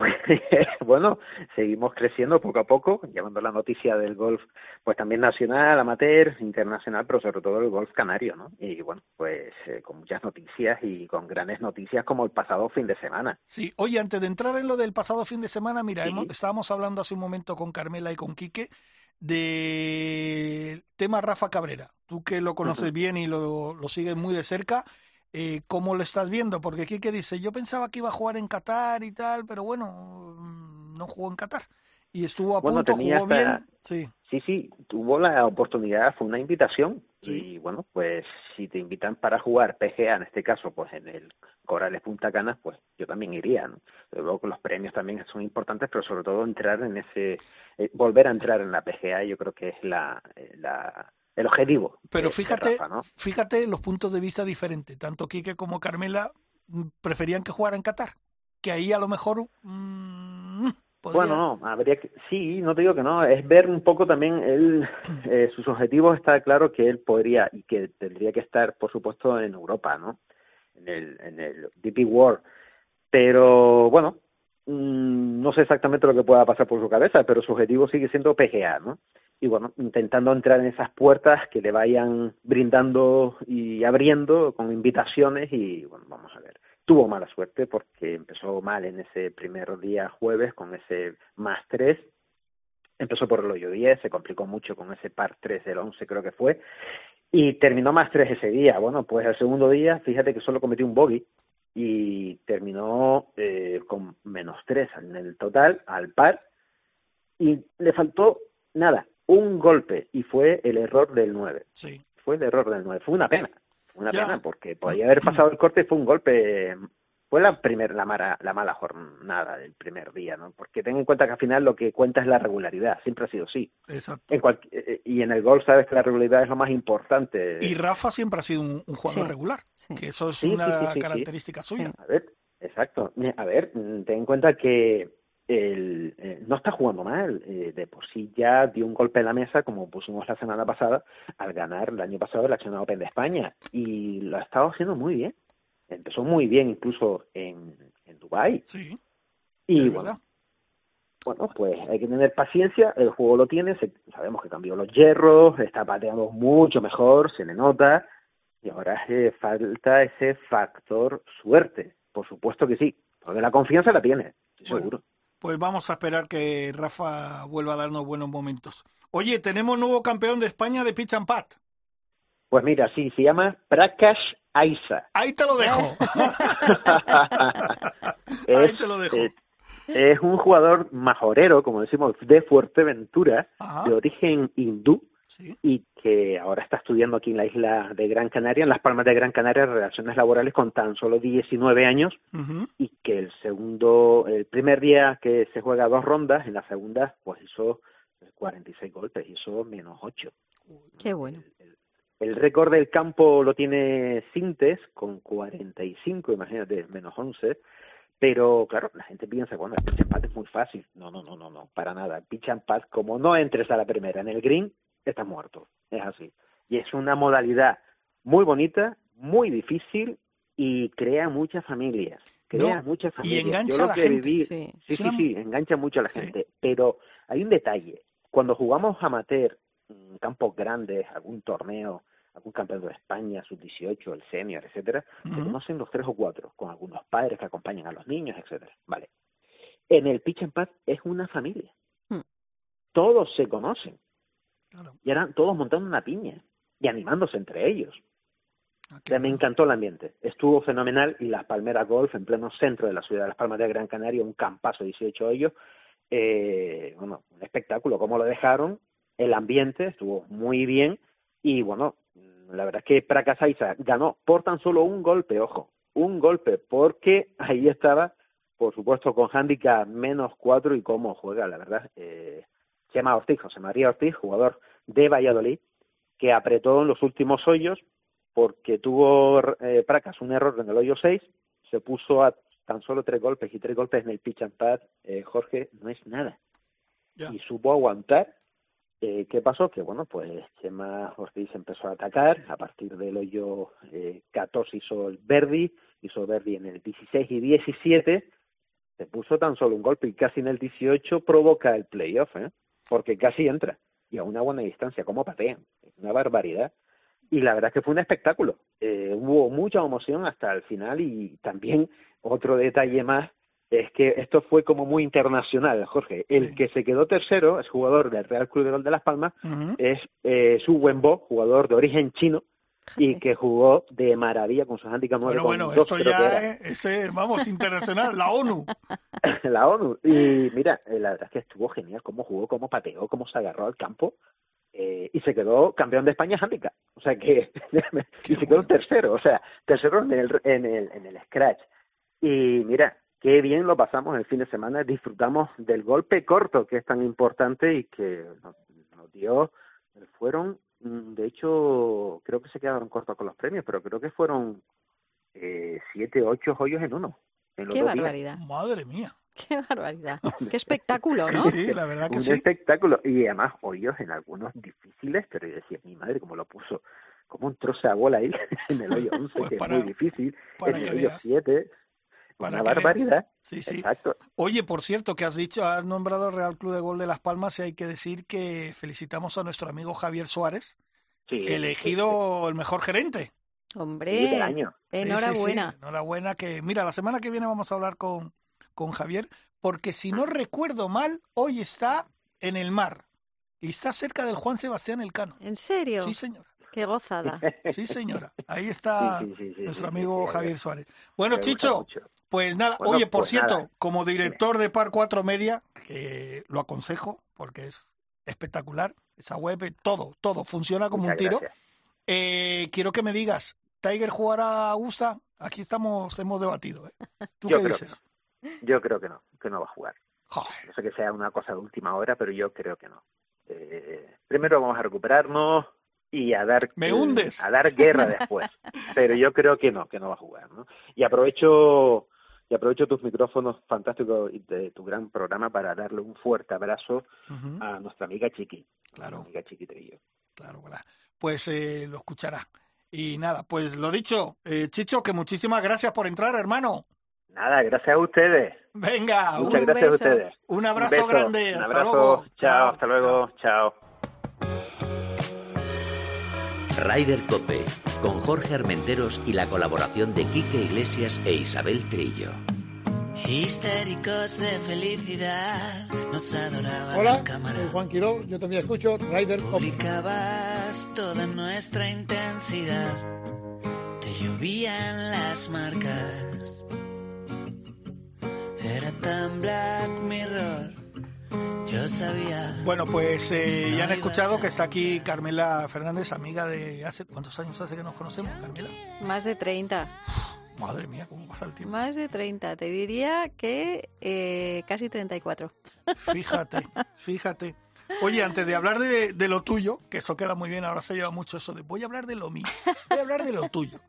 [LAUGHS] bueno, seguimos creciendo poco a poco, llevando la noticia del golf, pues también nacional, amateur, internacional, pero sobre todo el golf canario, ¿no? Y bueno, pues eh, con muchas noticias y con grandes noticias como el pasado fin de semana. Sí, oye, antes de entrar en lo del pasado fin de semana, mira, estábamos hablando hace un momento con Carmela y con Quique del tema Rafa Cabrera. Tú que lo conoces bien y lo, lo sigues muy de cerca, eh, ¿cómo lo estás viendo? Porque Quique dice, yo pensaba que iba a jugar en Qatar y tal, pero bueno, mm, no jugó en Qatar. Y estuvo a punto, jugó bien. Sí. sí, sí, tuvo la oportunidad, fue una invitación Y bueno, pues si te invitan para jugar PGA, en este caso, pues en el Corales Punta Canas, pues yo también iría, ¿no? Luego que los premios también son importantes, pero sobre todo entrar en ese, eh, volver a entrar en la PGA, yo creo que es la, eh, la el objetivo. Pero fíjate, fíjate los puntos de vista diferentes. Tanto Quique como Carmela mm, preferían que jugara en Qatar, que ahí a lo mejor mmm, bueno, habría que, sí, no te digo que no, es ver un poco también él, [CLEARS THROAT] eh, sus objetivos, está claro que él podría y que tendría que estar, por supuesto, en Europa, ¿no? En el, en el DP World. Pero bueno, mm, no sé exactamente lo que pueda pasar por su cabeza, pero su objetivo sigue siendo PGA, ¿no? Y bueno, intentando entrar en esas puertas que le vayan brindando y abriendo con invitaciones y bueno, vamos a ver tuvo mala suerte porque empezó mal en ese primer día jueves con ese más 3. Empezó por el hoyo 10, se complicó mucho con ese par 3 del 11 creo que fue. Y terminó más 3 ese día. Bueno, pues el segundo día, fíjate que solo cometió un bogey y terminó eh, con menos 3 en el total, al par. Y le faltó nada, un golpe y fue el error del 9. Sí. Fue el error del 9. Fue una pena una pena porque podía haber pasado el corte y fue un golpe fue la primer la mala la mala jornada del primer día no porque ten en cuenta que al final lo que cuenta es la regularidad siempre ha sido así. Exacto. En eh, y en el gol sabes que la regularidad es lo más importante. Y Rafa siempre ha sido un, jugador regular que eso es una característica suya. a ver exacto. A ver ten en cuenta que el, eh, no está jugando mal. Eh, de por sí ya dio un golpe en la mesa, como pusimos la semana pasada, al ganar el año pasado el Acción Open de España. Y lo ha estado haciendo muy bien. Empezó muy bien incluso en, en Dubái. Sí. Y bueno, bueno, pues hay que tener paciencia. El juego lo tiene. sabemos que cambió los hierros, está pateando mucho mejor, se le nota. Y ahora hace falta ese factor suerte. Por supuesto que sí. Porque la confianza la tiene, seguro pues vamos a esperar que Rafa vuelva a darnos buenos momentos. Oye, tenemos nuevo campeón de España de pitch and pat. Pues mira, sí, se llama Prakash Aisa. Ahí te lo dejo. [LAUGHS] [LAUGHS] Ahí te lo dejo. Es, un jugador majorero, como decimos, de Fuerteventura, de origen hindú, y que ahora está estudiando aquí en la isla de Gran Canaria, en las Palmas de Gran Canaria, relaciones laborales con tan solo 19 años y que el segundo, el primer día que se juega dos rondas, en la segunda pues hizo 46 golpes, hizo menos 8. Qué bueno. El, récord del campo lo tiene Sintes con 45, imagínate, menos 11. Pero claro, la gente piensa, bueno, el pitch and pad es muy fácil. No, no, no, no, no, para nada. Pitch and pad, como no entres a la primera en el green, está muerto. Es así. Y es una modalidad muy bonita, muy difícil y crea muchas familias. Crea muchas familias. Y engancha a la gente. sí, sí, sí, engancha mucho a la gente. Pero hay un detalle. Cuando jugamos amateur, en campos grandes, algún torneo, algún campeonato de España, sub-18, el senior, etcétera, se conocen los tres o cuatro, con algunos padres que acompañan a los niños, etcétera. Vale. En el pitch and pad es una familia. Hmm. Todos se conocen. Y eran todos montando una piña y animándose entre ellos. Ah, me encantó el ambiente. Estuvo fenomenal y la Palmera Golf en pleno centro de la ciudad de Las Palmas de Gran Canaria, un campazo 18 hoyos. Eh, bueno, un espectáculo, como lo dejaron, el ambiente estuvo muy bien y bueno, la verdad es que Prakasaisa ganó por tan solo un golpe, ojo, un golpe, porque ahí estaba, por supuesto, con handicap menos cuatro y cómo juega, la verdad. Eh, se llama Ortiz, José María Ortiz, jugador de Valladolid, que apretó en los últimos hoyos porque tuvo eh, Pracas un error en el hoyo 6, se puso a tan solo tres golpes y tres golpes en el pitch and pad, eh, Jorge, no es nada. Y supo aguantar. Eh, ¿Qué pasó? Que bueno, pues Chema Ortiz empezó a atacar, a partir del hoyo eh, 14 hizo el Verdi, hizo Verdi en el 16 y 17, se puso tan solo un golpe y casi en el 18 provoca el playoff, ¿eh? Porque casi entra y a una buena distancia, como patean, es una barbaridad. Y la verdad es que fue un espectáculo. Eh, hubo mucha emoción hasta el final y también otro detalle más es que esto fue como muy internacional, Jorge. El que se quedó tercero es jugador del Real Club de Gol de Las Palmas, es eh, Su Wenbo, jugador de origen chino, y que jugó de maravilla con su handicap 9 Bueno, bueno, esto ya es, vamos, internacional, la ONU. [LAUGHS] la ONU. Y mira, eh, la verdad es que estuvo genial cómo jugó, cómo pateó, cómo se agarró al campo. eh, y se quedó campeón de España handicap. O sea que [LAUGHS] y se quedó tercero, o sea, tercero en el, en el, en el scratch. Y mira, qué bien lo pasamos el fin de semana, disfrutamos del golpe corto que es tan importante y que nos, nos dio, fueron, de hecho, creo que se quedaron cortos con los premios, pero creo que fueron eh, siete, ocho joyos en uno. Qué barbaridad. Madre mía. [LAUGHS] Qué barbaridad. [LAUGHS] Qué espectáculo, ¿no? Sí, sí, la verdad que un sí. espectáculo. Y además, hoyos en algunos difíciles, pero yo decía, mi madre, cómo lo puso, como un trozo de bola ahí [LAUGHS] en el hoyo 11, Pues que para- es muy difícil, en el hoyo veas. 7, Para una barbaridad. Sí, sí. Exacto. Oye, por cierto, que has dicho, has nombrado al Real Club de Gol de Las Palmas y hay que decir que felicitamos a nuestro amigo Javier Suárez, Sí, elegido el mejor gerente. sí, sí, del Hombre, año. Sí, sí, sí, enhorabuena. enhorabuena que, mira, la semana que viene vamos a hablar con, con Javier, porque si no recuerdo mal, hoy está en el mar y está cerca del Juan Sebastián Elcano. ¿En serio? Sí, señora. Qué gozada. Sí, señora. Ahí está Sí, sí, sí, sí, nuestro sí, amigo sí, Javier Suárez. Bueno, Chicho, mucho. Pues nada, Bueno, oye, por pues cierto, nada. como director de Par 4 Media, que lo aconsejo porque es espectacular, esa web, eh, todo, todo funciona como Muchas un tiro. Eh, quiero que me digas, ¿Tiger jugará a USA? Aquí estamos, hemos debatido. ¿eh? ¿Tú Yo qué dices? Yo creo que no, que no va a jugar. Joder, No sé que sea una cosa de última hora, pero yo creo que no. Eh, primero vamos a recuperarnos y a dar Me hundes. a dar guerra [LAUGHS] después. pero yo creo que no, que no va a jugar, ¿no? Y aprovecho y aprovecho tus micrófonos fantásticos y de tu gran programa para darle un fuerte abrazo a nuestra amiga Chiqui, Claro. amiga Chiqui Trillo. claro, claro. Pues eh, lo escuchará. Y nada, pues lo dicho, eh, Chicho, que muchísimas gracias por entrar, hermano. Nada, gracias a ustedes. Venga, Muchas un, gracias a ustedes. un abrazo grande. Un hasta abrazo. luego. Chao, hasta luego. Chao. Ryder Cope, con Jorge Armenteros y la colaboración de Quique Iglesias e Isabel Trillo. Histéricos de felicidad, nos adoraba Hola, la cámara. soy Juan Quiró, yo también escucho Rider Cop. Publicabas toda nuestra intensidad, te llovían las marcas. Era tan Black Mirror, yo sabía. Bueno, pues eh, ya han escuchado que está aquí Carmela Fernández, amiga de hace... ¿Cuántos años hace que nos conocemos, Carmela? Más de 30. Madre mía, cómo pasa el tiempo. Más de 30. Te diría que eh, casi 34. Fíjate, fíjate. Oye, antes de hablar de, de lo tuyo, que eso queda muy bien, ahora se lleva mucho eso de voy a hablar de lo mío, voy a hablar de lo tuyo.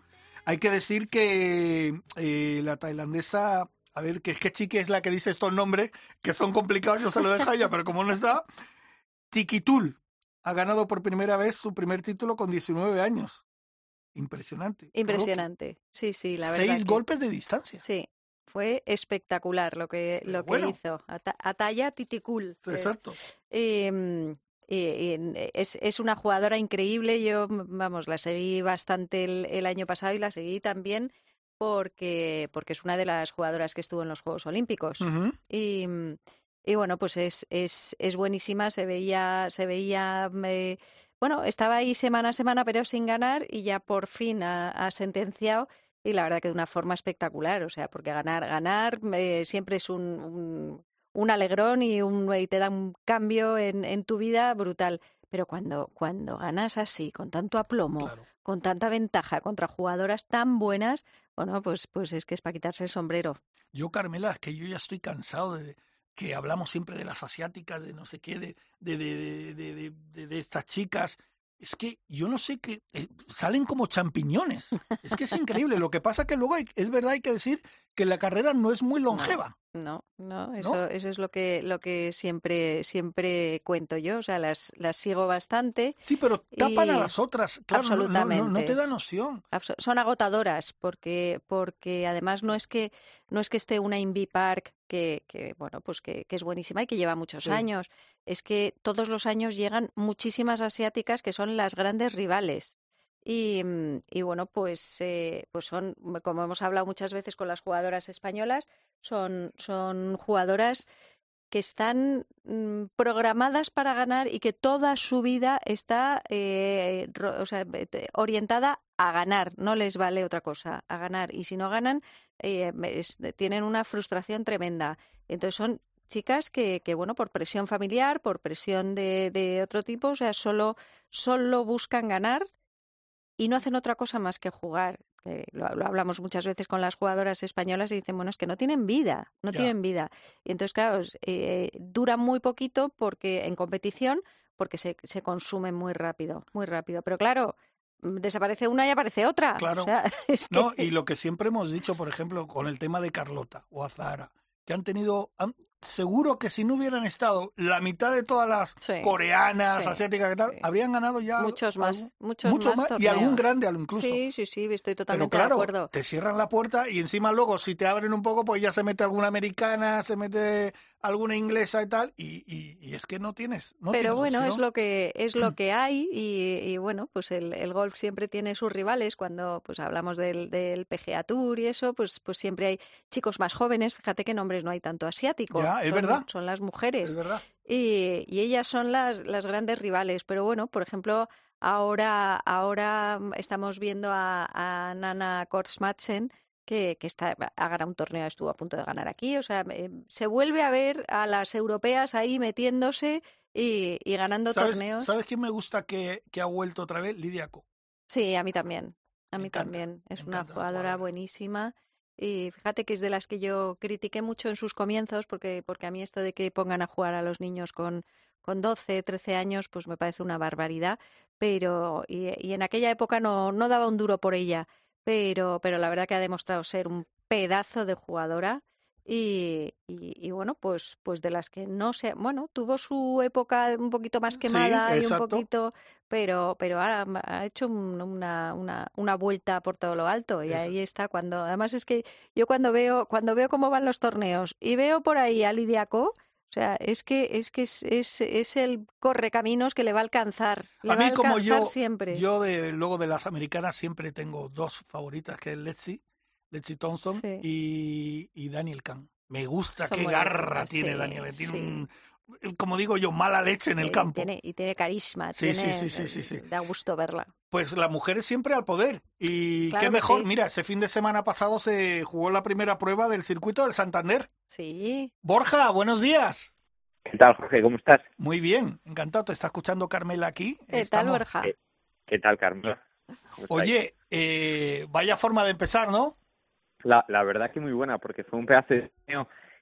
Hay que decir que eh, la tailandesa, a ver, que es que Chiqui es la que dice estos nombres, que son complicados, yo se lo dejo a ella, pero como no está, Tiquitul ha ganado por primera vez su primer título con 19 años. Impresionante. Impresionante. Sí, sí, la verdad. Seis que- golpes de distancia. Sí, fue espectacular lo que, lo que hizo. Ata- Ataya Titicul. eh, Exacto. eh, y- y es, es una jugadora increíble. Yo, vamos, la seguí bastante el, el año pasado y la seguí también porque, porque es una de las jugadoras que estuvo en los Juegos Olímpicos. Y, mm, y bueno, pues es, es, es buenísima, se veía, se veía, eh, bueno, estaba ahí semana a semana, pero sin ganar, y ya por fin ha, ha sentenciado, y la verdad que de una forma espectacular, o sea, porque ganar, ganar eh, siempre es un, un, un alegrón y, un, y te da un cambio en, en tu vida brutal. Pero cuando, cuando ganas así, con tanto aplomo, Claro. con tanta ventaja contra jugadoras tan buenas, bueno, pues, pues es que es para quitarse el sombrero. Yo, Carmela, es que yo ya estoy cansado de que hablamos siempre de las asiáticas, de no sé qué, de, de, de, de, de- de- de estas chicas. Es que yo no sé qué, eh, salen como champiñones. Es que es increíble. Lo que pasa que luego hay- es verdad, hay que decir que la carrera no es muy [LAUGHS] longeva. No, no, eso, eso es lo que, lo que siempre, siempre cuento yo. O sea, las, las sigo bastante. Sí, pero tapan a las otras. Claro, no- no- no, no, Absolutamente. te da noción. Son agotadoras porque, porque además no es que, no es que esté una Invi Park que, que bueno, pues que, que es buenísima y que lleva muchos Sí. años. Es que todos los años llegan muchísimas asiáticas que son las grandes rivales. Y, mm, y bueno, pues, eh, pues son, como hemos hablado muchas veces con las jugadoras españolas, son, son jugadoras que están mm, programadas para ganar y que toda su vida está eh, o sea, orientada a ganar, no les vale otra cosa, a ganar. Y si no ganan, eh, tienen una frustración tremenda. Entonces son chicas que, que, bueno, por presión familiar, por presión de, de otro tipo, o sea, solo, solo buscan ganar y no hacen otra cosa más que jugar. lo, lo, hablamos muchas veces con las jugadoras españolas y dicen, bueno, es que no tienen vida, no tienen vida. Y entonces, claro, eh, dura muy poquito porque en competición, porque se, se consume muy rápido, muy rápido. Pero claro, mm, desaparece una y aparece otra. Claro. O sea, [LAUGHS] es que- No, y lo que siempre hemos dicho, por ejemplo, con el tema de Carlota o Azahara, que han tenido, han- seguro que si no hubieran estado la mitad de todas las Sí, coreanas, sí, asiáticas y tal, sí. habrían ganado ya muchos más, muchos, mucho más, y algún grande al- incluso. Sí, sí, sí, estoy Pero totalmente de claro, acuerdo. te cierran la puerta y encima luego si te abren un poco, pues ya se mete alguna americana, se mete alguna inglesa y tal, y, y- y es que no tienes. No Pero tienes bueno, es lo que es lo que hay y, y bueno, pues el, el golf siempre tiene sus rivales. Cuando pues hablamos del, del PGA Tour y eso, pues pues siempre hay chicos más jóvenes. Fíjate qué nombres no hay tanto asiáticos. Ya, es son, verdad. Son las mujeres Es verdad. y, y ellas son las, las grandes rivales. Pero bueno, por ejemplo, ahora, ahora estamos viendo a, a Nana Kortsmatsen, que, que está, ha ganado un torneo, estuvo a punto de ganar aquí. O sea, eh, se vuelve a ver a las europeas ahí metiéndose y, y ganando ¿Sabes, torneos. ¿Sabes quién me gusta que, que ha vuelto otra vez? Lidia Co. Sí, a mí también. A mí encanta, también. Es una jugadora. buenísima. Y fíjate que es de las que yo critiqué mucho en sus comienzos, porque, porque a mí esto de que pongan a jugar a los niños con, con 12, 13 años, pues me parece una barbaridad. Pero, y, y en aquella época no, no daba un duro por ella. Pero, pero la verdad que ha demostrado ser un pedazo de jugadora. Y, y, y bueno, pues, pues de las que no se, bueno, tuvo su época un poquito más Sí, quemada y un poquito, pero, pero ahora ma- ha hecho un- una, una, una vuelta por todo lo alto y ahí está cuando, además es que yo cuando veo, cuando veo cómo van los torneos y veo por ahí a Lidia Co, o sea, es que es que es, es, es el correcaminos que le va a alcanzar, le A va mí a como yo, siempre. yo de, luego de las americanas siempre tengo dos favoritas, que es Letzi, Letzi Thompson Sí. y, y Daniel Kahn. Me gusta Son qué garra graciosos, tiene Daniel, tiene sí. un, como digo yo, mala leche en el Eh, campo. Tiene, y tiene carisma, Sí, sí, tiene, sí, sí, sí, sí. da gusto verla. Pues la mujer es siempre al poder. Y Claro qué mejor, sí. mira, ese fin de semana pasado se jugó la primera prueba del circuito del Santander. Sí, Borja, buenos días. ¿Qué tal, Jorge? ¿Cómo estás? Muy bien, encantado. Te está escuchando Carmela aquí. ¿qué tal, Borja? eh, ¿Qué tal, Carmela? Oye, eh, vaya forma de empezar, ¿no? La, la verdad que muy buena, porque fue un pedazo de.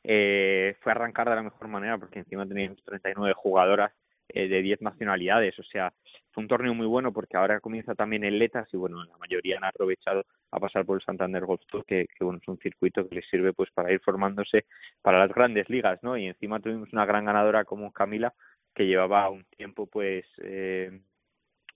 Eh, fue arrancar de la mejor manera, porque encima teníamos 39 jugadoras eh, de 10 nacionalidades. O sea, fue un torneo muy bueno, porque ahora comienza también el Letas y, bueno, la mayoría han aprovechado a pasar por el Santander Golf Tour, que, que bueno, es un circuito que les sirve pues para ir formándose para las grandes ligas, ¿no? Y encima tuvimos una gran ganadora como Camila, que llevaba un tiempo, pues. Eh,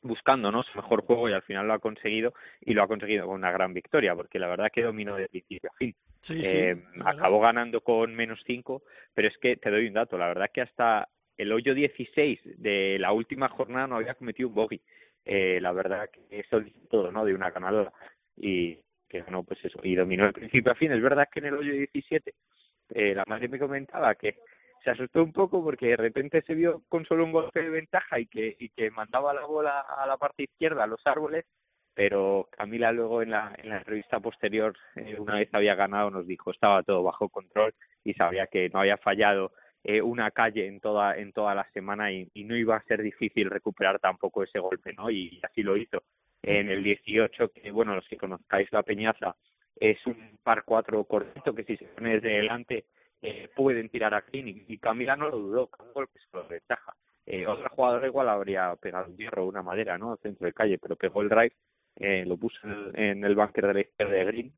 buscando ¿no? su mejor juego y al final lo ha conseguido y lo ha conseguido con una gran victoria porque la verdad que dominó de principio a fin. Sí. Eh, acabó ganando con menos 5, pero es que te doy un dato, la verdad que hasta el hoyo 16 de la última jornada no había cometido un bogey. Eh, la verdad que eso dice todo, ¿no? De una ganadora y que ganó pues eso y dominó de principio a fin. Es verdad que en el hoyo 17 eh, la madre me comentaba que se asustó un poco porque de repente se vio con solo un golpe de ventaja y que, y que mandaba la bola a la parte izquierda, a los árboles, pero Camila luego en la, en la entrevista posterior, eh, una vez había ganado, nos dijo estaba todo bajo control y sabía que no había fallado eh, una calle en toda, en toda la semana y, no iba a ser difícil recuperar tampoco ese golpe, ¿no? Y así lo hizo. En el 18, que bueno, los que conozcáis la Peñaza, es un par 4 correcto que si se pone desde delante eh, pueden tirar a green y, Camila no lo dudó, con un golpe se lo ventaja. Eh, otra jugadora igual habría pegado un hierro o una madera, ¿no? Al centro de calle, pero pegó el drive, eh, lo puso en, en el bunker de la izquierda de green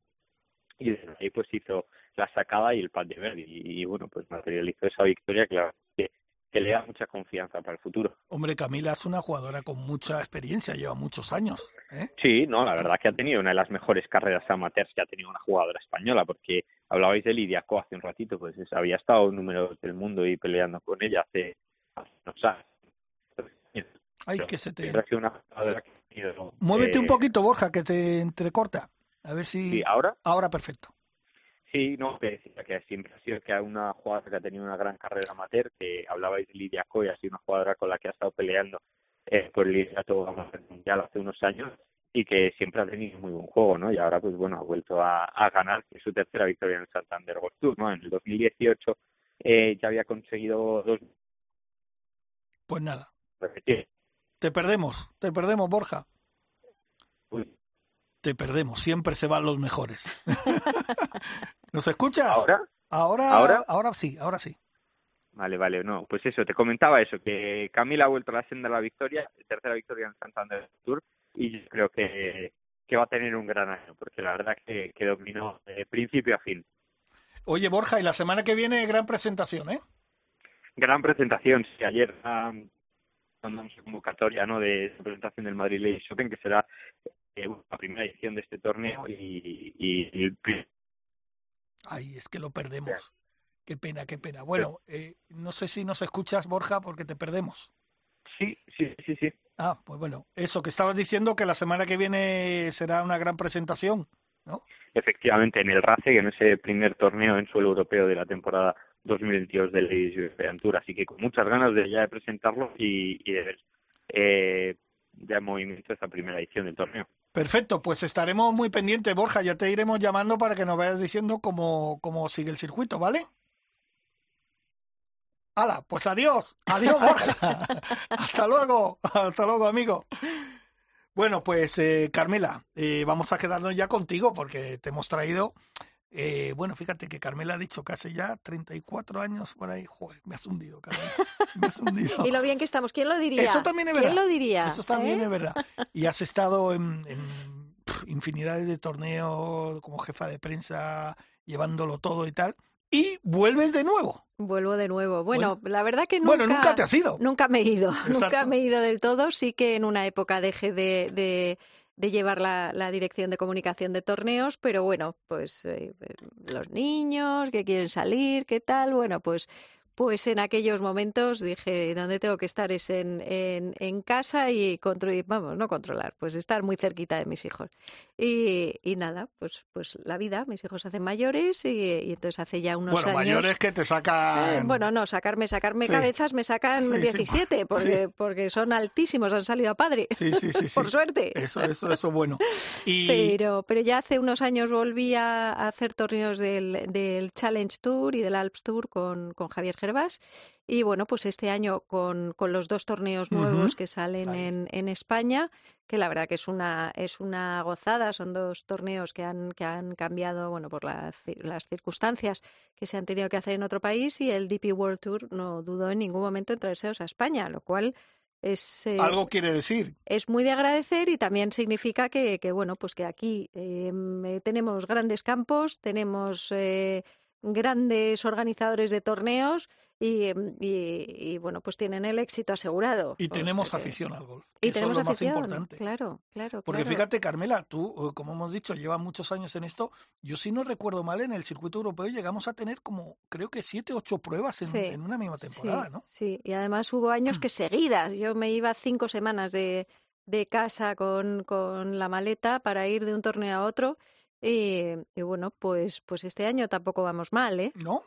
y desde ahí pues hizo la sacada y el pat de verde y, y, bueno, pues materializó esa victoria que, que le da mucha confianza para el futuro. Hombre, Camila es una jugadora con mucha experiencia, lleva muchos años. ¿eh? Sí, no, la verdad que ha tenido una de las mejores carreras amateurs que ha tenido una jugadora española, porque hablabais de Lidia Co hace un ratito, pues es- había estado en números del mundo y peleando con ella hace, hace unos años. Ay, Pero que se te... una Muévete un eh, poquito, Borja, que te entrecorta. A ver si... Sí, ahora Ahora perfecto. Sí, no, que decía que siempre ha sido que una jugadora que ha tenido una gran carrera amateur, que hablabais de Lidia Coy, ha sido una jugadora con la que ha estado peleando eh, por el liderato amateur mundial hace unos años y que siempre ha tenido muy buen juego, ¿no? Y ahora, pues bueno, ha vuelto a, a ganar, que es su tercera victoria en el Santander Golf Tour, ¿no? En el 2018 eh, ya había conseguido dos. Pues nada. Repetir. Te perdemos, te perdemos, Borja. Uy. Te perdemos, siempre se van los mejores. [LAUGHS] ¿Nos escuchas? ¿Ahora? Ahora, ¿Ahora? ahora sí, ahora sí. Vale, vale, no, pues eso, te comentaba eso, que Camila ha vuelto a la senda de la victoria, tercera victoria en Santander Tour, y yo creo que, que va a tener un gran año, porque la verdad que, que dominó de principio a fin. Oye, Borja, y la semana que viene gran presentación, ¿eh? Gran presentación, sí, ayer um, mandamos la convocatoria ¿no? de esa presentación del Madrid Ladies Open, que será eh, la primera edición de este torneo y, y, y Ay, es que lo perdemos. Qué pena, qué pena. Bueno, eh, no sé si nos escuchas, Borja, porque te perdemos. Sí, sí, sí, sí. Ah, pues bueno, eso que estabas diciendo que la semana que viene será una gran presentación, ¿no? efectivamente en el RACE, que en ese primer torneo en suelo europeo de la temporada 2022 del Ladies European Tour, así que con muchas ganas de ya de presentarlo y, y de ver eh, ya en movimiento esta primera edición del torneo. Perfecto, pues estaremos muy pendientes, Borja. Ya te iremos llamando para que nos vayas diciendo cómo, cómo sigue el circuito, ¿vale? ¡Hala! Pues adiós. Adiós, Borja. [LAUGHS] Hasta luego. Hasta luego, amigo. Bueno, pues eh, Carmela, eh, vamos a quedarnos ya contigo porque te hemos traído. eh, bueno, fíjate que Carmela ha dicho que hace ya 34 años por ahí. Joder, me has hundido, Carmela. Me has hundido. [LAUGHS] Y lo bien que estamos. ¿Quién lo diría? Eso también es verdad. ¿Quién lo diría? Eso también ¿Eh? es verdad. Y has estado en, infinidades de torneos como jefa de prensa, llevándolo todo y tal. Y vuelves de nuevo. Vuelvo de nuevo. Bueno, la verdad que nunca, Bueno, nunca te has ido. Nunca me he ido. [LAUGHS] Nunca me he ido del todo. Sí que en una época dejé de, de, de llevar la, la dirección de comunicación de torneos, pero bueno, pues eh, los niños que quieren salir, ¿qué tal? Bueno, pues pues en aquellos momentos dije, donde tengo que estar es en, en, en casa y controlar, vamos, no controlar, pues estar muy cerquita de mis hijos. Y, y nada, pues, pues la vida, mis hijos se hacen mayores y, y entonces hace ya unos bueno, años... mayores que te Eh, sacan. bueno, no, sacarme, sacarme Sí. cabezas me sacan Sí, sí. 17, [LAUGHS] porque, Sí. porque son altísimos, han salido a padre. Sí, sí, sí. [LAUGHS] Por suerte. Eso, eso, eso, bueno. Y Pero, pero ya hace unos años volví a a hacer torneos del, del Challenge Tour y del Alps Tour con, con Javier Gervás. Y bueno, pues este año con, con los dos torneos nuevos que salen en, en España, que la verdad que es una, es una gozada, son dos torneos que han, que han cambiado, bueno, por las, las circunstancias que se han tenido que hacer en otro país y el DP World Tour no dudó en ningún momento en traérselos a España, lo cual es... eh, algo quiere decir. es muy de agradecer y también significa que, que, bueno, pues que aquí eh, eh, tenemos grandes campos, tenemos eh, grandes organizadores de torneos y, em, y- y, bueno, pues tienen el éxito asegurado. Y tenemos afición al golf. Y Eso tenemos es lo afición, más importante. claro, claro, Porque claro. fíjate, Carmela, tú, como hemos dicho, llevas muchos años en esto. Yo, si no recuerdo mal, en el circuito europeo llegamos a tener como, creo que siete, ocho pruebas en, Sí, en una misma temporada, sí, ¿no? Sí, y además hubo años que [CLEARS THROAT] seguidas. Yo me iba cinco semanas de, de casa con, con la maleta para ir de un torneo a otro. Y, y bueno, pues, pues este año tampoco vamos mal, ¿eh? No,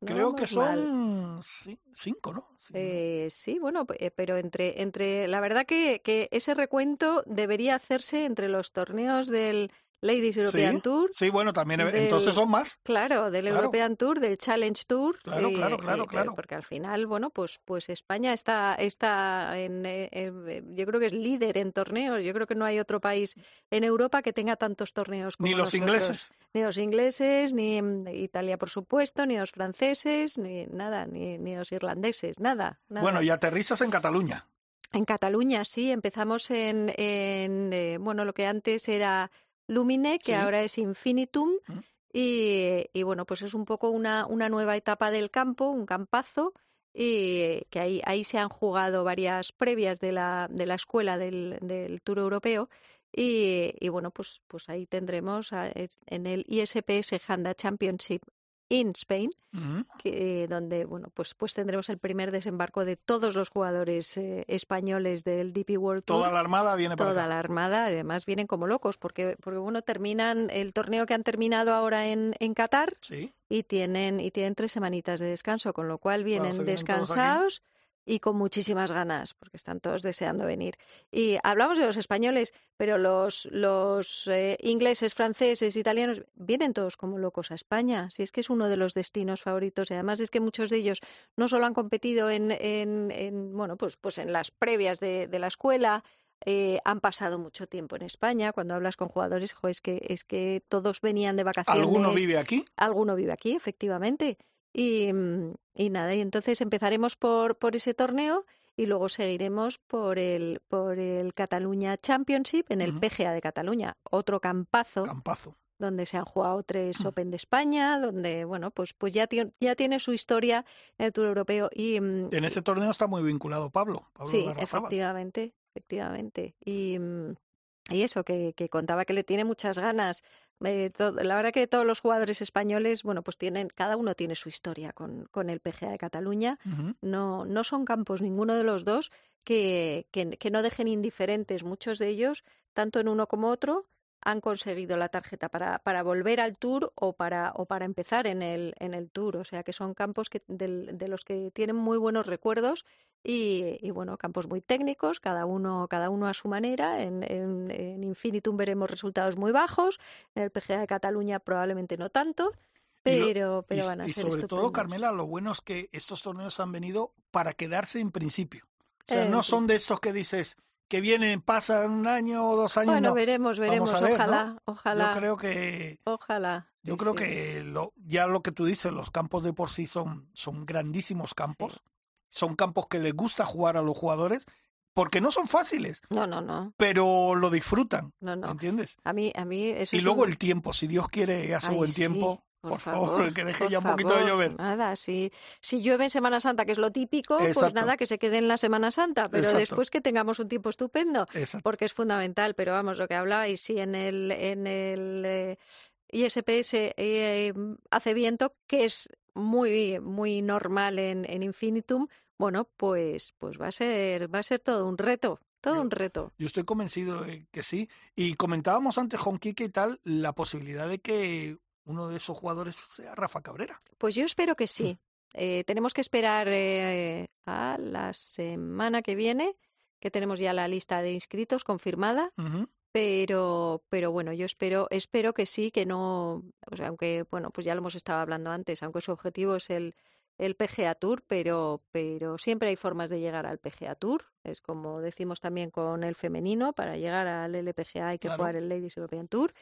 No creo que son ci- cinco, ¿no? Sí. Eh, sí, bueno, eh, pero entre, entre la verdad que, que ese recuento debería hacerse entre los torneos del Ladies European Sí, Tour, sí, bueno, también, eh, del- entonces son más. claro, del Claro. European Tour, del Challenge Tour, Claro, claro, eh, claro, eh, claro. porque al final, bueno, pues, pues España está, está en, eh, yo creo que es líder en torneos. Yo creo que no hay otro país en Europa que tenga tantos torneos como Ni los nosotros. ingleses. Ni los ingleses, ni mm, Italia, por supuesto, ni los franceses, ni nada, ni, ni los irlandeses, nada, nada. Bueno, y aterrizas en Cataluña. En Cataluña, sí, empezamos en, en eh, bueno, lo que antes era Lumine, que Sí. ahora es Infinitum, Mm. y, y bueno, pues es un poco una, una nueva etapa del campo, un campazo, y que ahí, ahí se han jugado varias previas de la, de la escuela del, del Tour Europeo, y, y bueno, pues, pues ahí tendremos en el ISPS Handa Championship in Spain, que, donde bueno pues pues tendremos el primer desembarco de todos los jugadores eh, españoles del DP World Tour. Toda la armada viene para Toda acá. la armada, además vienen como locos, porque, porque bueno, terminan el torneo que han terminado ahora en, en Qatar Sí, y tienen, y tienen tres semanitas de descanso, con lo cual vienen descansados y con muchísimas ganas, porque están todos deseando venir. Y hablamos de los españoles, pero los, los eh, ingleses, franceses, italianos, vienen todos como locos a España. Si es que es uno de los destinos favoritos. Y además es que muchos de ellos no solo han competido en, en, en bueno, pues, pues en las previas de, de la escuela, eh, han pasado mucho tiempo en España. Cuando hablas con jugadores, jo, es que es que todos venían de vacaciones. ¿Alguno vive aquí? Alguno vive aquí, efectivamente. Y, mm, y nada, y entonces empezaremos por, por ese torneo y luego seguiremos por el, por el Cataluña Championship en el. PGA de Cataluña, otro campazo Campazo. donde se han jugado Mm. tres Open de España, donde, bueno, pues, pues ya, tie- ya tiene su historia en el Tour Europeo. Y, mm, En ese torneo está muy vinculado Pablo. Pablo Sí, efectivamente, efectivamente. Y, mm, y eso, que, que contaba que le tiene muchas ganas. Eh, la verdad que todos los jugadores españoles, bueno, pues tienen, cada uno tiene su historia con, con el PGA de Cataluña. No, no son campos ninguno de los dos que, que, que no dejen indiferentes. Muchos de ellos, tanto en uno como otro, han conseguido la tarjeta para, para volver al tour o para, o para empezar en el, en el tour. O sea que son campos que, de los que tienen muy buenos recuerdos y, y, bueno, campos muy técnicos, cada uno, cada uno a su manera. En, en, en Infinitum veremos resultados muy bajos, en el PGA de Cataluña probablemente no tanto, pero, pero y, van a y ser sobre todo. Carmela, lo bueno es que estos torneos han venido para quedarse en principio. O sea, Eh, no sí. son de estos que dices que vienen, pasan un año o dos años. Bueno, no. veremos, veremos, ojalá, ojalá. Yo creo que Ojalá. yo sí, creo sí. que lo, ya lo que tú dices, los campos de por sí son, son grandísimos campos. Son campos que les gusta jugar a los jugadores porque no son fáciles, No, no, no, pero lo disfrutan, no, no. ¿entiendes? A mí, a mí eso Y es luego un- el tiempo, si Dios quiere hace Ay, buen tiempo, por por, favor, favor, que deje ya un poquito de favor, llover. Nada, si, si llueve en Semana Santa, que es lo típico, pues nada, que se quede en la Semana Santa, pero Exacto. después que tengamos un tiempo estupendo, Exacto. porque es fundamental. Pero vamos, lo que hablabais, si en el, en el eh, ISPS eh, hace viento, que es muy, muy normal en, en Infinitum, bueno, pues, pues va a ser, va a ser todo un reto, todo Yo- un reto. Yo estoy convencido de que sí. Y comentábamos antes con Kike y tal la posibilidad de que uno de esos jugadores sea Rafa Cabrera. Pues yo espero que sí. Eh, tenemos que esperar eh, a la semana que viene, que tenemos ya la lista de inscritos confirmada, pero, pero bueno, yo espero, espero que sí, que no, o sea, aunque, bueno, pues ya lo hemos estado hablando antes, aunque su objetivo es el, el PGA Tour, pero, pero siempre hay formas de llegar al PGA Tour. Es como decimos también con el femenino, para llegar al LPGA hay que Claro. jugar el Ladies European Tour.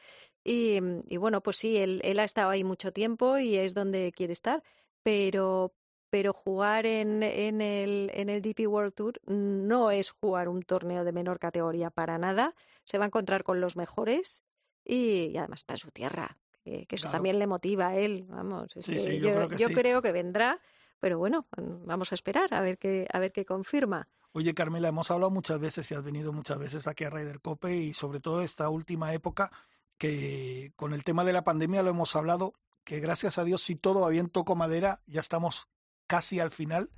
Y, y bueno, pues sí, él, él ha estado ahí mucho tiempo y es donde quiere estar, pero, pero jugar en, en, el, en el DP World Tour no es jugar un torneo de menor categoría para nada. Se va a encontrar con los mejores y, y además está en su tierra, que, que eso Claro. también le motiva a él. Vamos, es Sí, que sí, yo creo que sí. creo que vendrá, pero bueno, mm, vamos a esperar a ver qué, a ver qué confirma. Oye, Carmela, hemos hablado muchas veces y has venido muchas veces aquí a Ryder Cope y sobre todo esta última época que con el tema de la pandemia lo hemos hablado, que gracias a Dios, si todo va bien, toco madera, ya estamos casi al final.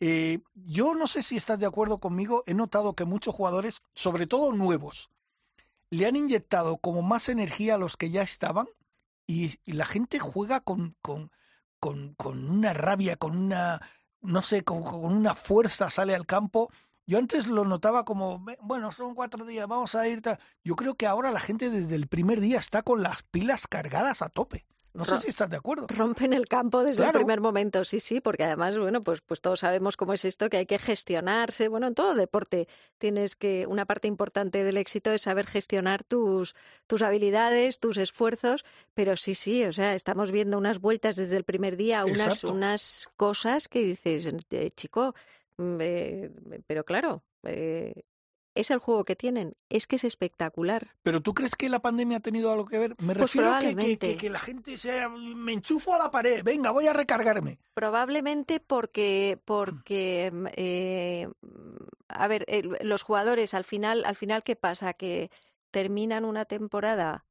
Eh, yo no sé si estás de acuerdo conmigo, he notado que muchos jugadores, sobre todo nuevos, le han inyectado como más energía a los que ya estaban y, y la gente juega con, con, con, con una rabia, con una, no sé, con, con una fuerza, sale al campo. Yo antes lo notaba como, "Ve, bueno, son cuatro días, vamos a ir. tal". Yo creo que ahora la gente desde el primer día está con las pilas cargadas a tope. No sé si estás de acuerdo. Rompen el campo desde Claro. el primer momento, sí, sí, porque además, bueno, pues, pues todos sabemos cómo es esto, que hay que gestionarse. Bueno, en todo deporte tienes que, una parte importante del éxito es saber gestionar tus, tus habilidades, tus esfuerzos, pero sí, sí, o sea, estamos viendo unas vueltas desde el primer día, unas, Exacto. unas cosas que dices, eh, chico, mm, eh, pero claro, eh, es el juego que tienen, es que es espectacular. Pero ¿tú crees que la pandemia ha tenido algo que ver? Me Pues refiero a que, que, probablemente. que- que la gente sea, me enchufo a la pared, venga, voy a recargarme. Probablemente porque, porque mm, eh, mm, a ver, el- los jugadores al final, al final, ¿qué pasa? Que terminan una temporada,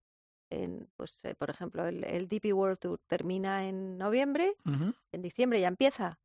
en, pues, eh, por ejemplo, el, el DP World Tour termina en noviembre, en diciembre ya empieza.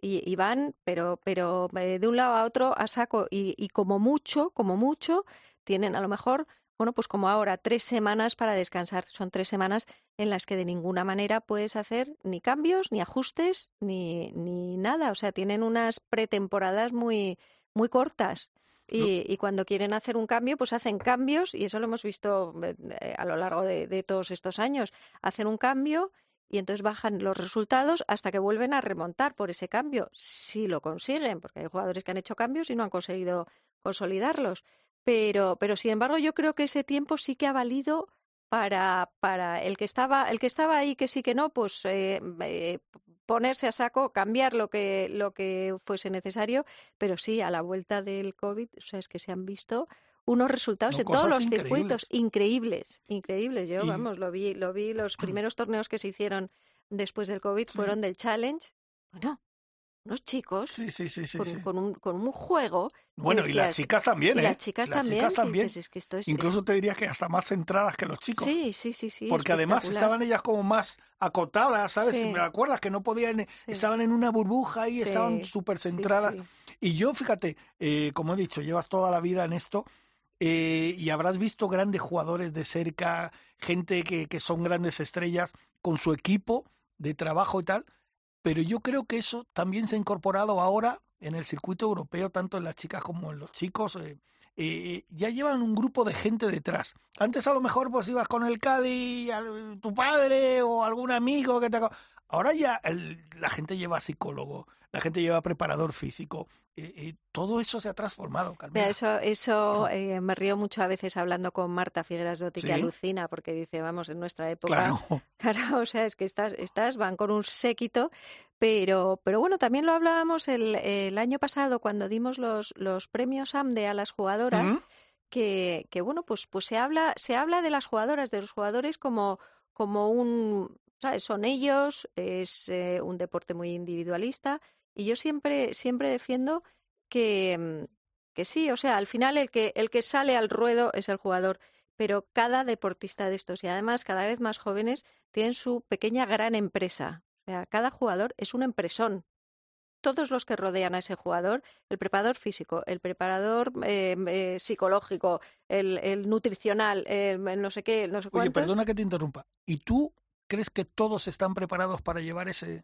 Y, y van, pero, pero eh, de un lado a otro a saco. Y, y como mucho, como mucho, tienen a lo mejor bueno, pues como ahora, tres semanas para descansar. Son tres semanas en las que de ninguna manera puedes hacer ni cambios, ni ajustes, ni, ni nada. O sea, tienen unas pretemporadas muy, muy cortas. Y, y, cuando quieren hacer un cambio, pues hacen cambios, y eso lo hemos visto eh, a lo largo de, de todos estos años. Hacen un cambio y entonces bajan los resultados hasta que vuelven a remontar por ese cambio, si lo consiguen, porque hay jugadores que han hecho cambios y no han conseguido consolidarlos. Pero, pero sin embargo, yo creo que ese tiempo sí que ha valido para, para el que estaba, el que estaba ahí que sí que no, pues eh, eh, ponerse a saco, cambiar lo que, lo que fuese necesario, pero sí, a la vuelta del COVID, o sea, es que se han visto unos resultados No, en todos los circuitos increíbles, increíbles. Yo, Y- vamos, lo vi, lo vi los primeros torneos que se hicieron después del COVID Sí. fueron del Challenge. Bueno, unos chicos Sí, sí, sí, con, un, con un juego. Bueno, y las chicas también, y ¿eh? las chicas también. chicas también. dices, es que esto es, Incluso te diría que hasta más centradas que los chicos. Sí, sí, sí, sí. porque además estaban ellas como más acotadas, ¿sabes? Sí. ¿Me acuerdas? Que no podían, Sí. estaban en una burbuja y estaban súper centradas. Y yo, fíjate, eh, como he dicho, llevas toda la vida en esto eh, y habrás visto grandes jugadores de cerca, gente que, que son grandes estrellas con su equipo de trabajo y tal, pero yo creo que eso también se ha incorporado ahora en el circuito europeo, tanto en las chicas como en los chicos. eh, eh, ya llevan un grupo de gente detrás. Antes a lo mejor pues ibas con el Cádiz, tu padre o algún amigo que te... Ahora ya el- la gente lleva psicólogo, la gente lleva preparador físico. eh, eh, todo eso se ha transformado. Mira, eso, eso eh, me río mucho a veces hablando con Marta Figueras Dotti, Sí. que alucina porque dice, vamos, en nuestra época Claro. [LAUGHS] Claro, o sea, es que estas, estas van con un séquito, pero, pero bueno, también lo hablábamos el, el año pasado cuando dimos los, los premios AMDE a las jugadoras, que bueno, pues, pues se habla, se habla de las jugadoras, de los jugadores como, como un, ¿sabes? Son ellos, es eh, un deporte muy individualista, y yo siempre, siempre defiendo que, mm, que sí, o sea, al final el que, el que sale al ruedo es el jugador, pero cada deportista de estos, y además cada vez más jóvenes, tienen su pequeña gran empresa. O sea, cada jugador es un empresón. Todos los que rodean a ese jugador, el preparador físico, el preparador eh, eh, psicológico, el, el nutricional, el, el no sé qué, el no sé Oye, cuántos. perdona que te interrumpa. ¿Y tú crees que todos están preparados para llevar ese,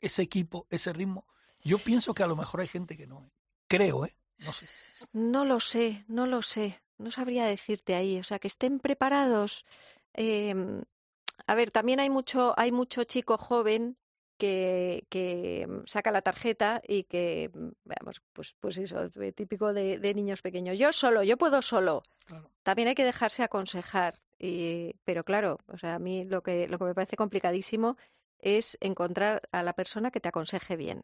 ese equipo, ese ritmo? Yo pienso que a lo mejor hay gente que no. ¿eh? Creo, ¿eh? No sé. No lo sé, no lo sé. No sabría decirte ahí. O sea, que estén preparados. Eh, a ver, también hay mucho, hay mucho chico joven que, que mm, saca la tarjeta y que, mm, vamos, pues, pues eso, típico de, de niños pequeños. Yo solo, yo puedo solo. Claro. También hay que dejarse aconsejar. Y, pero claro, o sea, a mí lo que, lo que me parece complicadísimo es encontrar a la persona que te aconseje bien.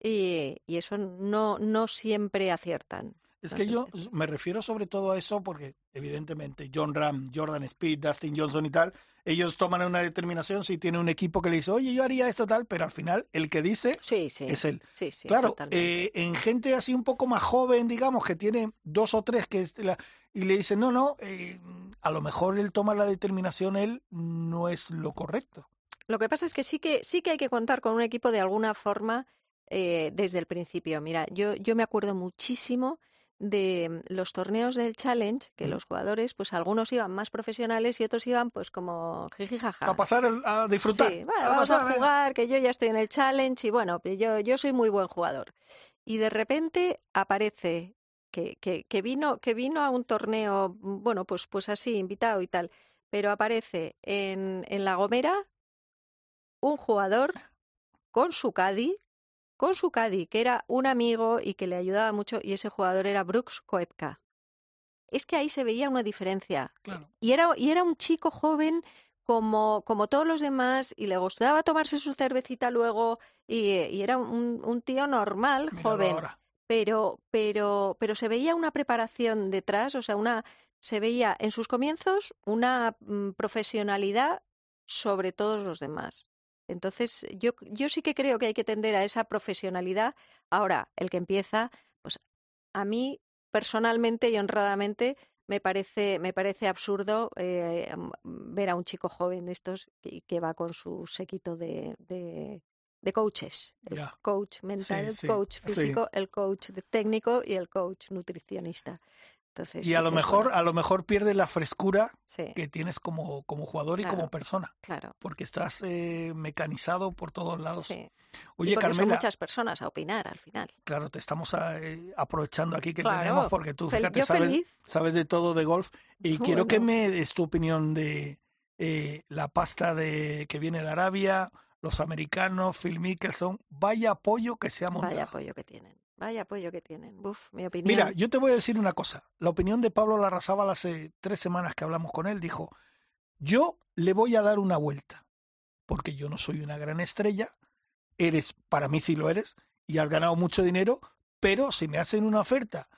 Y, y eso no, no siempre aciertan. Es que yo me refiero sobre todo a eso porque, evidentemente, John Ram, Jordan Speed, Dustin Johnson y tal, ellos toman una determinación si tiene un equipo que le dice, oye, yo haría esto tal, pero al final el que dice Sí, sí. es él. Sí, sí, claro, eh, en gente así un poco más joven, digamos, que tiene dos o tres que es la- y le dicen, no, no, eh, a lo mejor él toma la determinación, él no es lo correcto. Lo que pasa es que sí que sí que hay que contar con un equipo de alguna forma eh, desde el principio. Mira, yo, yo me acuerdo muchísimo de mm, los torneos del Challenge, que Mm. los jugadores, pues algunos iban más profesionales y otros iban pues como jiji jaja. A pasar, el- a disfrutar. Sí, a vamos pasar, a jugar, que yo ya estoy en el challenge y bueno, que yo, yo soy muy buen jugador. Y de repente aparece que, que, que vino, que vino a un torneo, mm, bueno, pues, pues así, invitado y tal, pero aparece en, en La Gomera un jugador con su caddy, con su caddy, que era un amigo y que le ayudaba mucho, y ese jugador era Brooks Koepka. Es que ahí se veía una diferencia. Claro. Y era, y era un chico joven como, como todos los demás y le gustaba tomarse su cervecita luego y, y era un, un tío normal, Míralo joven. ahora. Pero, pero, pero se veía una preparación detrás, o sea, una, se veía en sus comienzos una mm, profesionalidad sobre todos los demás. Entonces, yo, yo sí que creo que hay que tender a esa profesionalidad. Ahora, el que empieza, pues a mí personalmente y honradamente me parece, me parece absurdo eh, ver a un chico joven de estos que, que va con su séquito de, de, de coaches. El coach mental, el sí, coach sí. físico, el coach técnico y el coach nutricionista. Entonces, y a lo mejor, bueno, a lo mejor pierdes la frescura sí, que tienes como, como jugador y como persona, claro. porque estás eh, mecanizado por todos lados. Sí. Oye, y porque son Carmela, muchas personas a opinar al final. claro, te estamos ah, eh, aprovechando aquí que Claro. tenemos, porque tú, fíjate, yo sabes, feliz. sabes de todo de golf, y [LAUGHS] quiero que me des tu opinión de eh, la pasta de que viene de Arabia, los americanos, Phil Mickelson, vaya apoyo que se ha montado. Vaya apoyo que tienen. Vaya apoyo que tienen. Uf, mi opinión. Mira, yo te voy a decir una cosa. La opinión de Pablo Larrazábal hace tres semanas que hablamos con él dijo, yo le voy a dar una vuelta, porque yo no soy una gran estrella, eres, para mí sí lo eres, y has ganado mucho dinero, pero si me hacen una oferta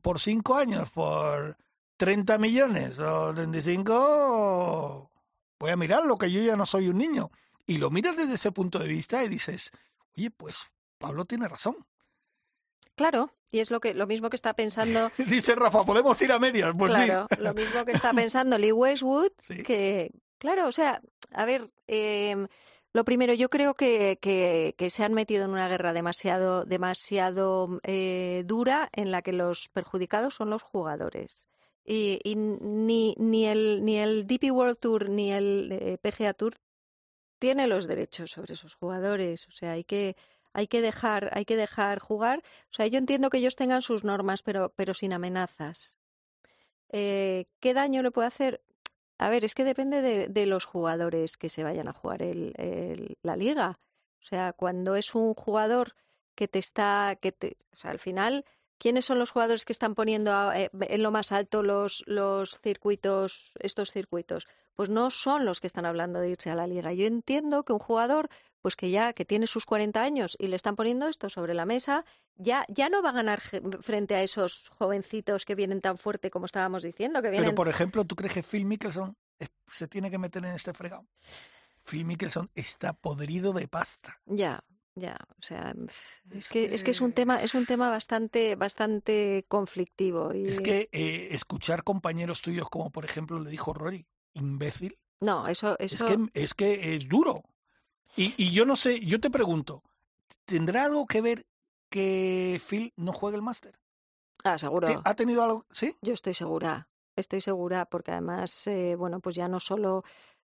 por cinco años, por 30 millones o 35, voy a mirarlo, que yo ya no soy un niño. Y lo miras desde ese punto de vista y dices, oye, pues Pablo tiene razón. Claro, y es lo que lo mismo que está pensando, [LAUGHS] Dice Rafa, podemos ir a medias. Pues sí. claro, lo mismo que está pensando Lee Westwood, [LAUGHS] Sí. que, claro, o sea, a ver, em, lo primero, yo creo que, que, que se han metido en una guerra demasiado, demasiado eh, dura en la que los perjudicados son los jugadores. Y, y ni, ni, el, ni el DP World Tour ni el eh, PGA Tour tiene los derechos sobre esos jugadores. O sea, hay que, hay que dejar, hay que dejar jugar. O sea, yo entiendo que ellos tengan sus normas, pero, pero sin amenazas. Eh, ¿Qué daño le puede hacer? A ver, es que depende de, los jugadores que se vayan a jugar la liga. O sea, cuando es un jugador que te está, que te, o sea, al final, ¿quiénes son los jugadores que están poniendo eh, en lo más alto los, los circuitos, estos circuitos? Pues no son los que están hablando de irse a la liga. Yo entiendo que un jugador, pues que ya que tiene sus 40 años y le están poniendo esto sobre la mesa, ya, ya no va a ganar frente a esos jovencitos que vienen tan fuerte como estábamos diciendo, que vienen Pero, por ejemplo, ¿tú crees que Phil Mickelson se tiene que meter en este fregado? Phil Mickelson está podrido de pasta. Ya, ya, o sea, es que es que es un que- tema es un tema bastante bastante conflictivo y Es que eh, escuchar compañeros tuyos, como por ejemplo le dijo Rory, imbécil, no, eso eso es, que, es que es duro. Y, y yo no sé, yo te pregunto, ¿tendrá algo que ver que Phil no juegue el máster? ah, seguro. ¿Te- ¿Ha tenido algo? ¿Sí? Yo estoy segura, estoy segura porque además eh, bueno, pues ya no solo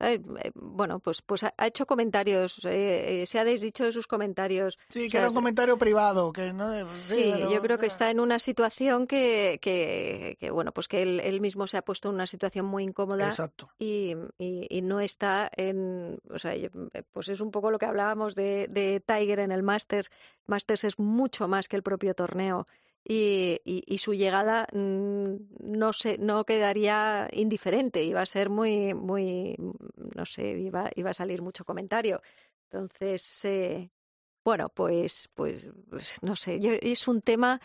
eh, eh, bueno, pues pues ha, ha hecho comentarios, eh, eh, se ha desdicho de sus comentarios. Sí, O que sea, era un comentario privado, que no Sí, pero- yo creo que está en una situación que, que, que, bueno, pues que él, él mismo se ha puesto en una situación muy incómoda Exacto. y, y, y no está en, o sea, yo- pues es un poco lo que hablábamos de, de Tiger en el Masters. Masters es mucho más que el propio torneo y, y, y su llegada mm, no se, no quedaría indiferente, iba a ser muy, muy, no sé, iba, iba a salir mucho comentario. Entonces, eh, bueno, pues, pues, pues no sé, yo, es un tema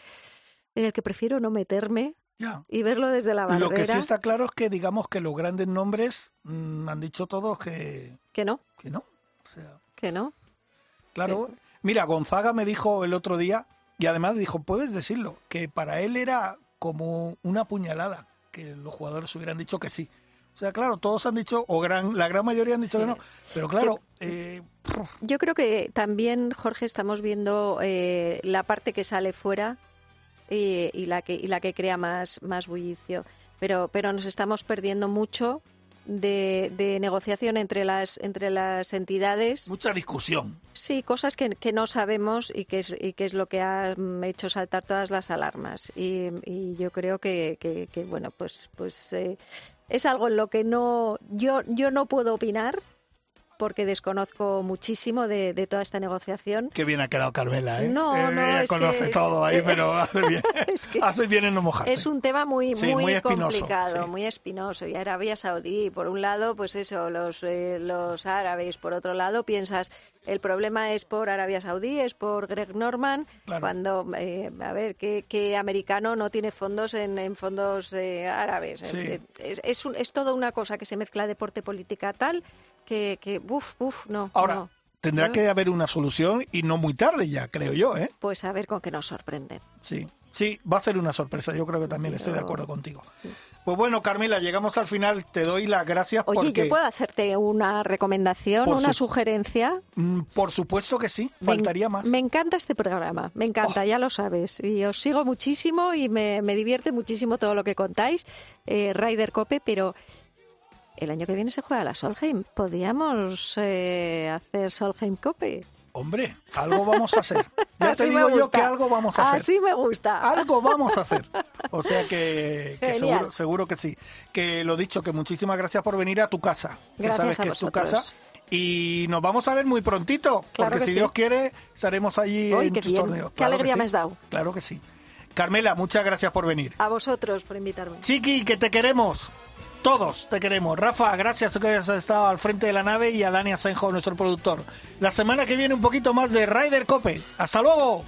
en el que prefiero no meterme Ya. y verlo desde la barrera. Lo que sí está claro es que digamos que los grandes nombres mm, han dicho todos que, Que no, que no. O sea, que no. claro. Mira, Gonzaga me dijo el otro día, y además dijo, puedes decirlo, que para él era como una puñalada, que los jugadores hubieran dicho que sí. O sea, claro, todos han dicho, o gran, la gran mayoría han dicho Sí. que no, pero claro, eh, Yo creo que también, Jorge, estamos viendo eh, la parte que sale fuera y, y la que y la que crea más más bullicio, pero pero nos estamos perdiendo mucho de, de negociación entre las entre las entidades. mucha discusión. Sí, cosas que, que no sabemos y que es y que es lo que ha mm, hecho saltar todas las alarmas. Y, y yo creo que, que, que, bueno, pues pues eh, es algo en lo que no yo yo no puedo opinar porque desconozco muchísimo de, de toda esta negociación. Qué bien ha quedado Carmela, ¿eh? No, Eh, no, ella es que conoce es- todo ahí, pero [LAUGHS] hace bien, [LAUGHS] Es que hace bien en no mojarte. es un tema muy Sí, muy, muy espinoso, complicado, sí. muy espinoso. Y Arabia Saudí, por un lado, pues eso, los eh, los árabes, por otro lado, piensas el problema es por Arabia Saudí, es por Greg Norman, Claro. cuando eh, a ver qué, qué americano no tiene fondos en, en fondos eh, árabes. Sí. Eh, Es, es, un- es toda una cosa que se mezcla deporte política tal que que uf uf no. Ahora, no. tendrá ¿no? que haber una solución y no muy tarde ya, creo yo, ¿eh? Pues a ver con qué nos sorprenden. Sí. Sí, va a ser una sorpresa, yo creo que también estoy de acuerdo contigo. Pues bueno, Carmela, llegamos al final, te doy las gracias Oye, porque... ¿yo puedo hacerte una recomendación, Por una su- sugerencia? Mm, Por supuesto que sí, Me faltaría más. Oh. Me encanta este programa, me encanta, ya lo sabes. Y os sigo muchísimo y me, me divierte muchísimo todo lo que contáis, eh, Ryder Cope, pero el año que viene se juega la Solheim. ¿Podríamos eh, hacer Solheim Cope? Hombre, algo vamos a hacer. Ya te Así digo yo que algo vamos a hacer. Así me gusta. Algo vamos a hacer. O sea que, que seguro, seguro que sí. Que lo dicho, que muchísimas gracias por venir a tu casa. que Gracias sabes a que es tu vosotros. casa. Y nos vamos a ver muy prontito. Claro porque que si sí. Dios quiere, estaremos allí Uy, en qué tus bien. torneos. Qué Claro que alegría sí. me has dado. Claro que sí. Carmela, muchas gracias por venir. A vosotros por invitarme. Chiqui, que te queremos. Todos te queremos. Rafa, gracias que hayas estado al frente de la nave y a Dani Asenjo, nuestro productor. La semana que viene un poquito más de Ryder Cope. ¡Hasta luego!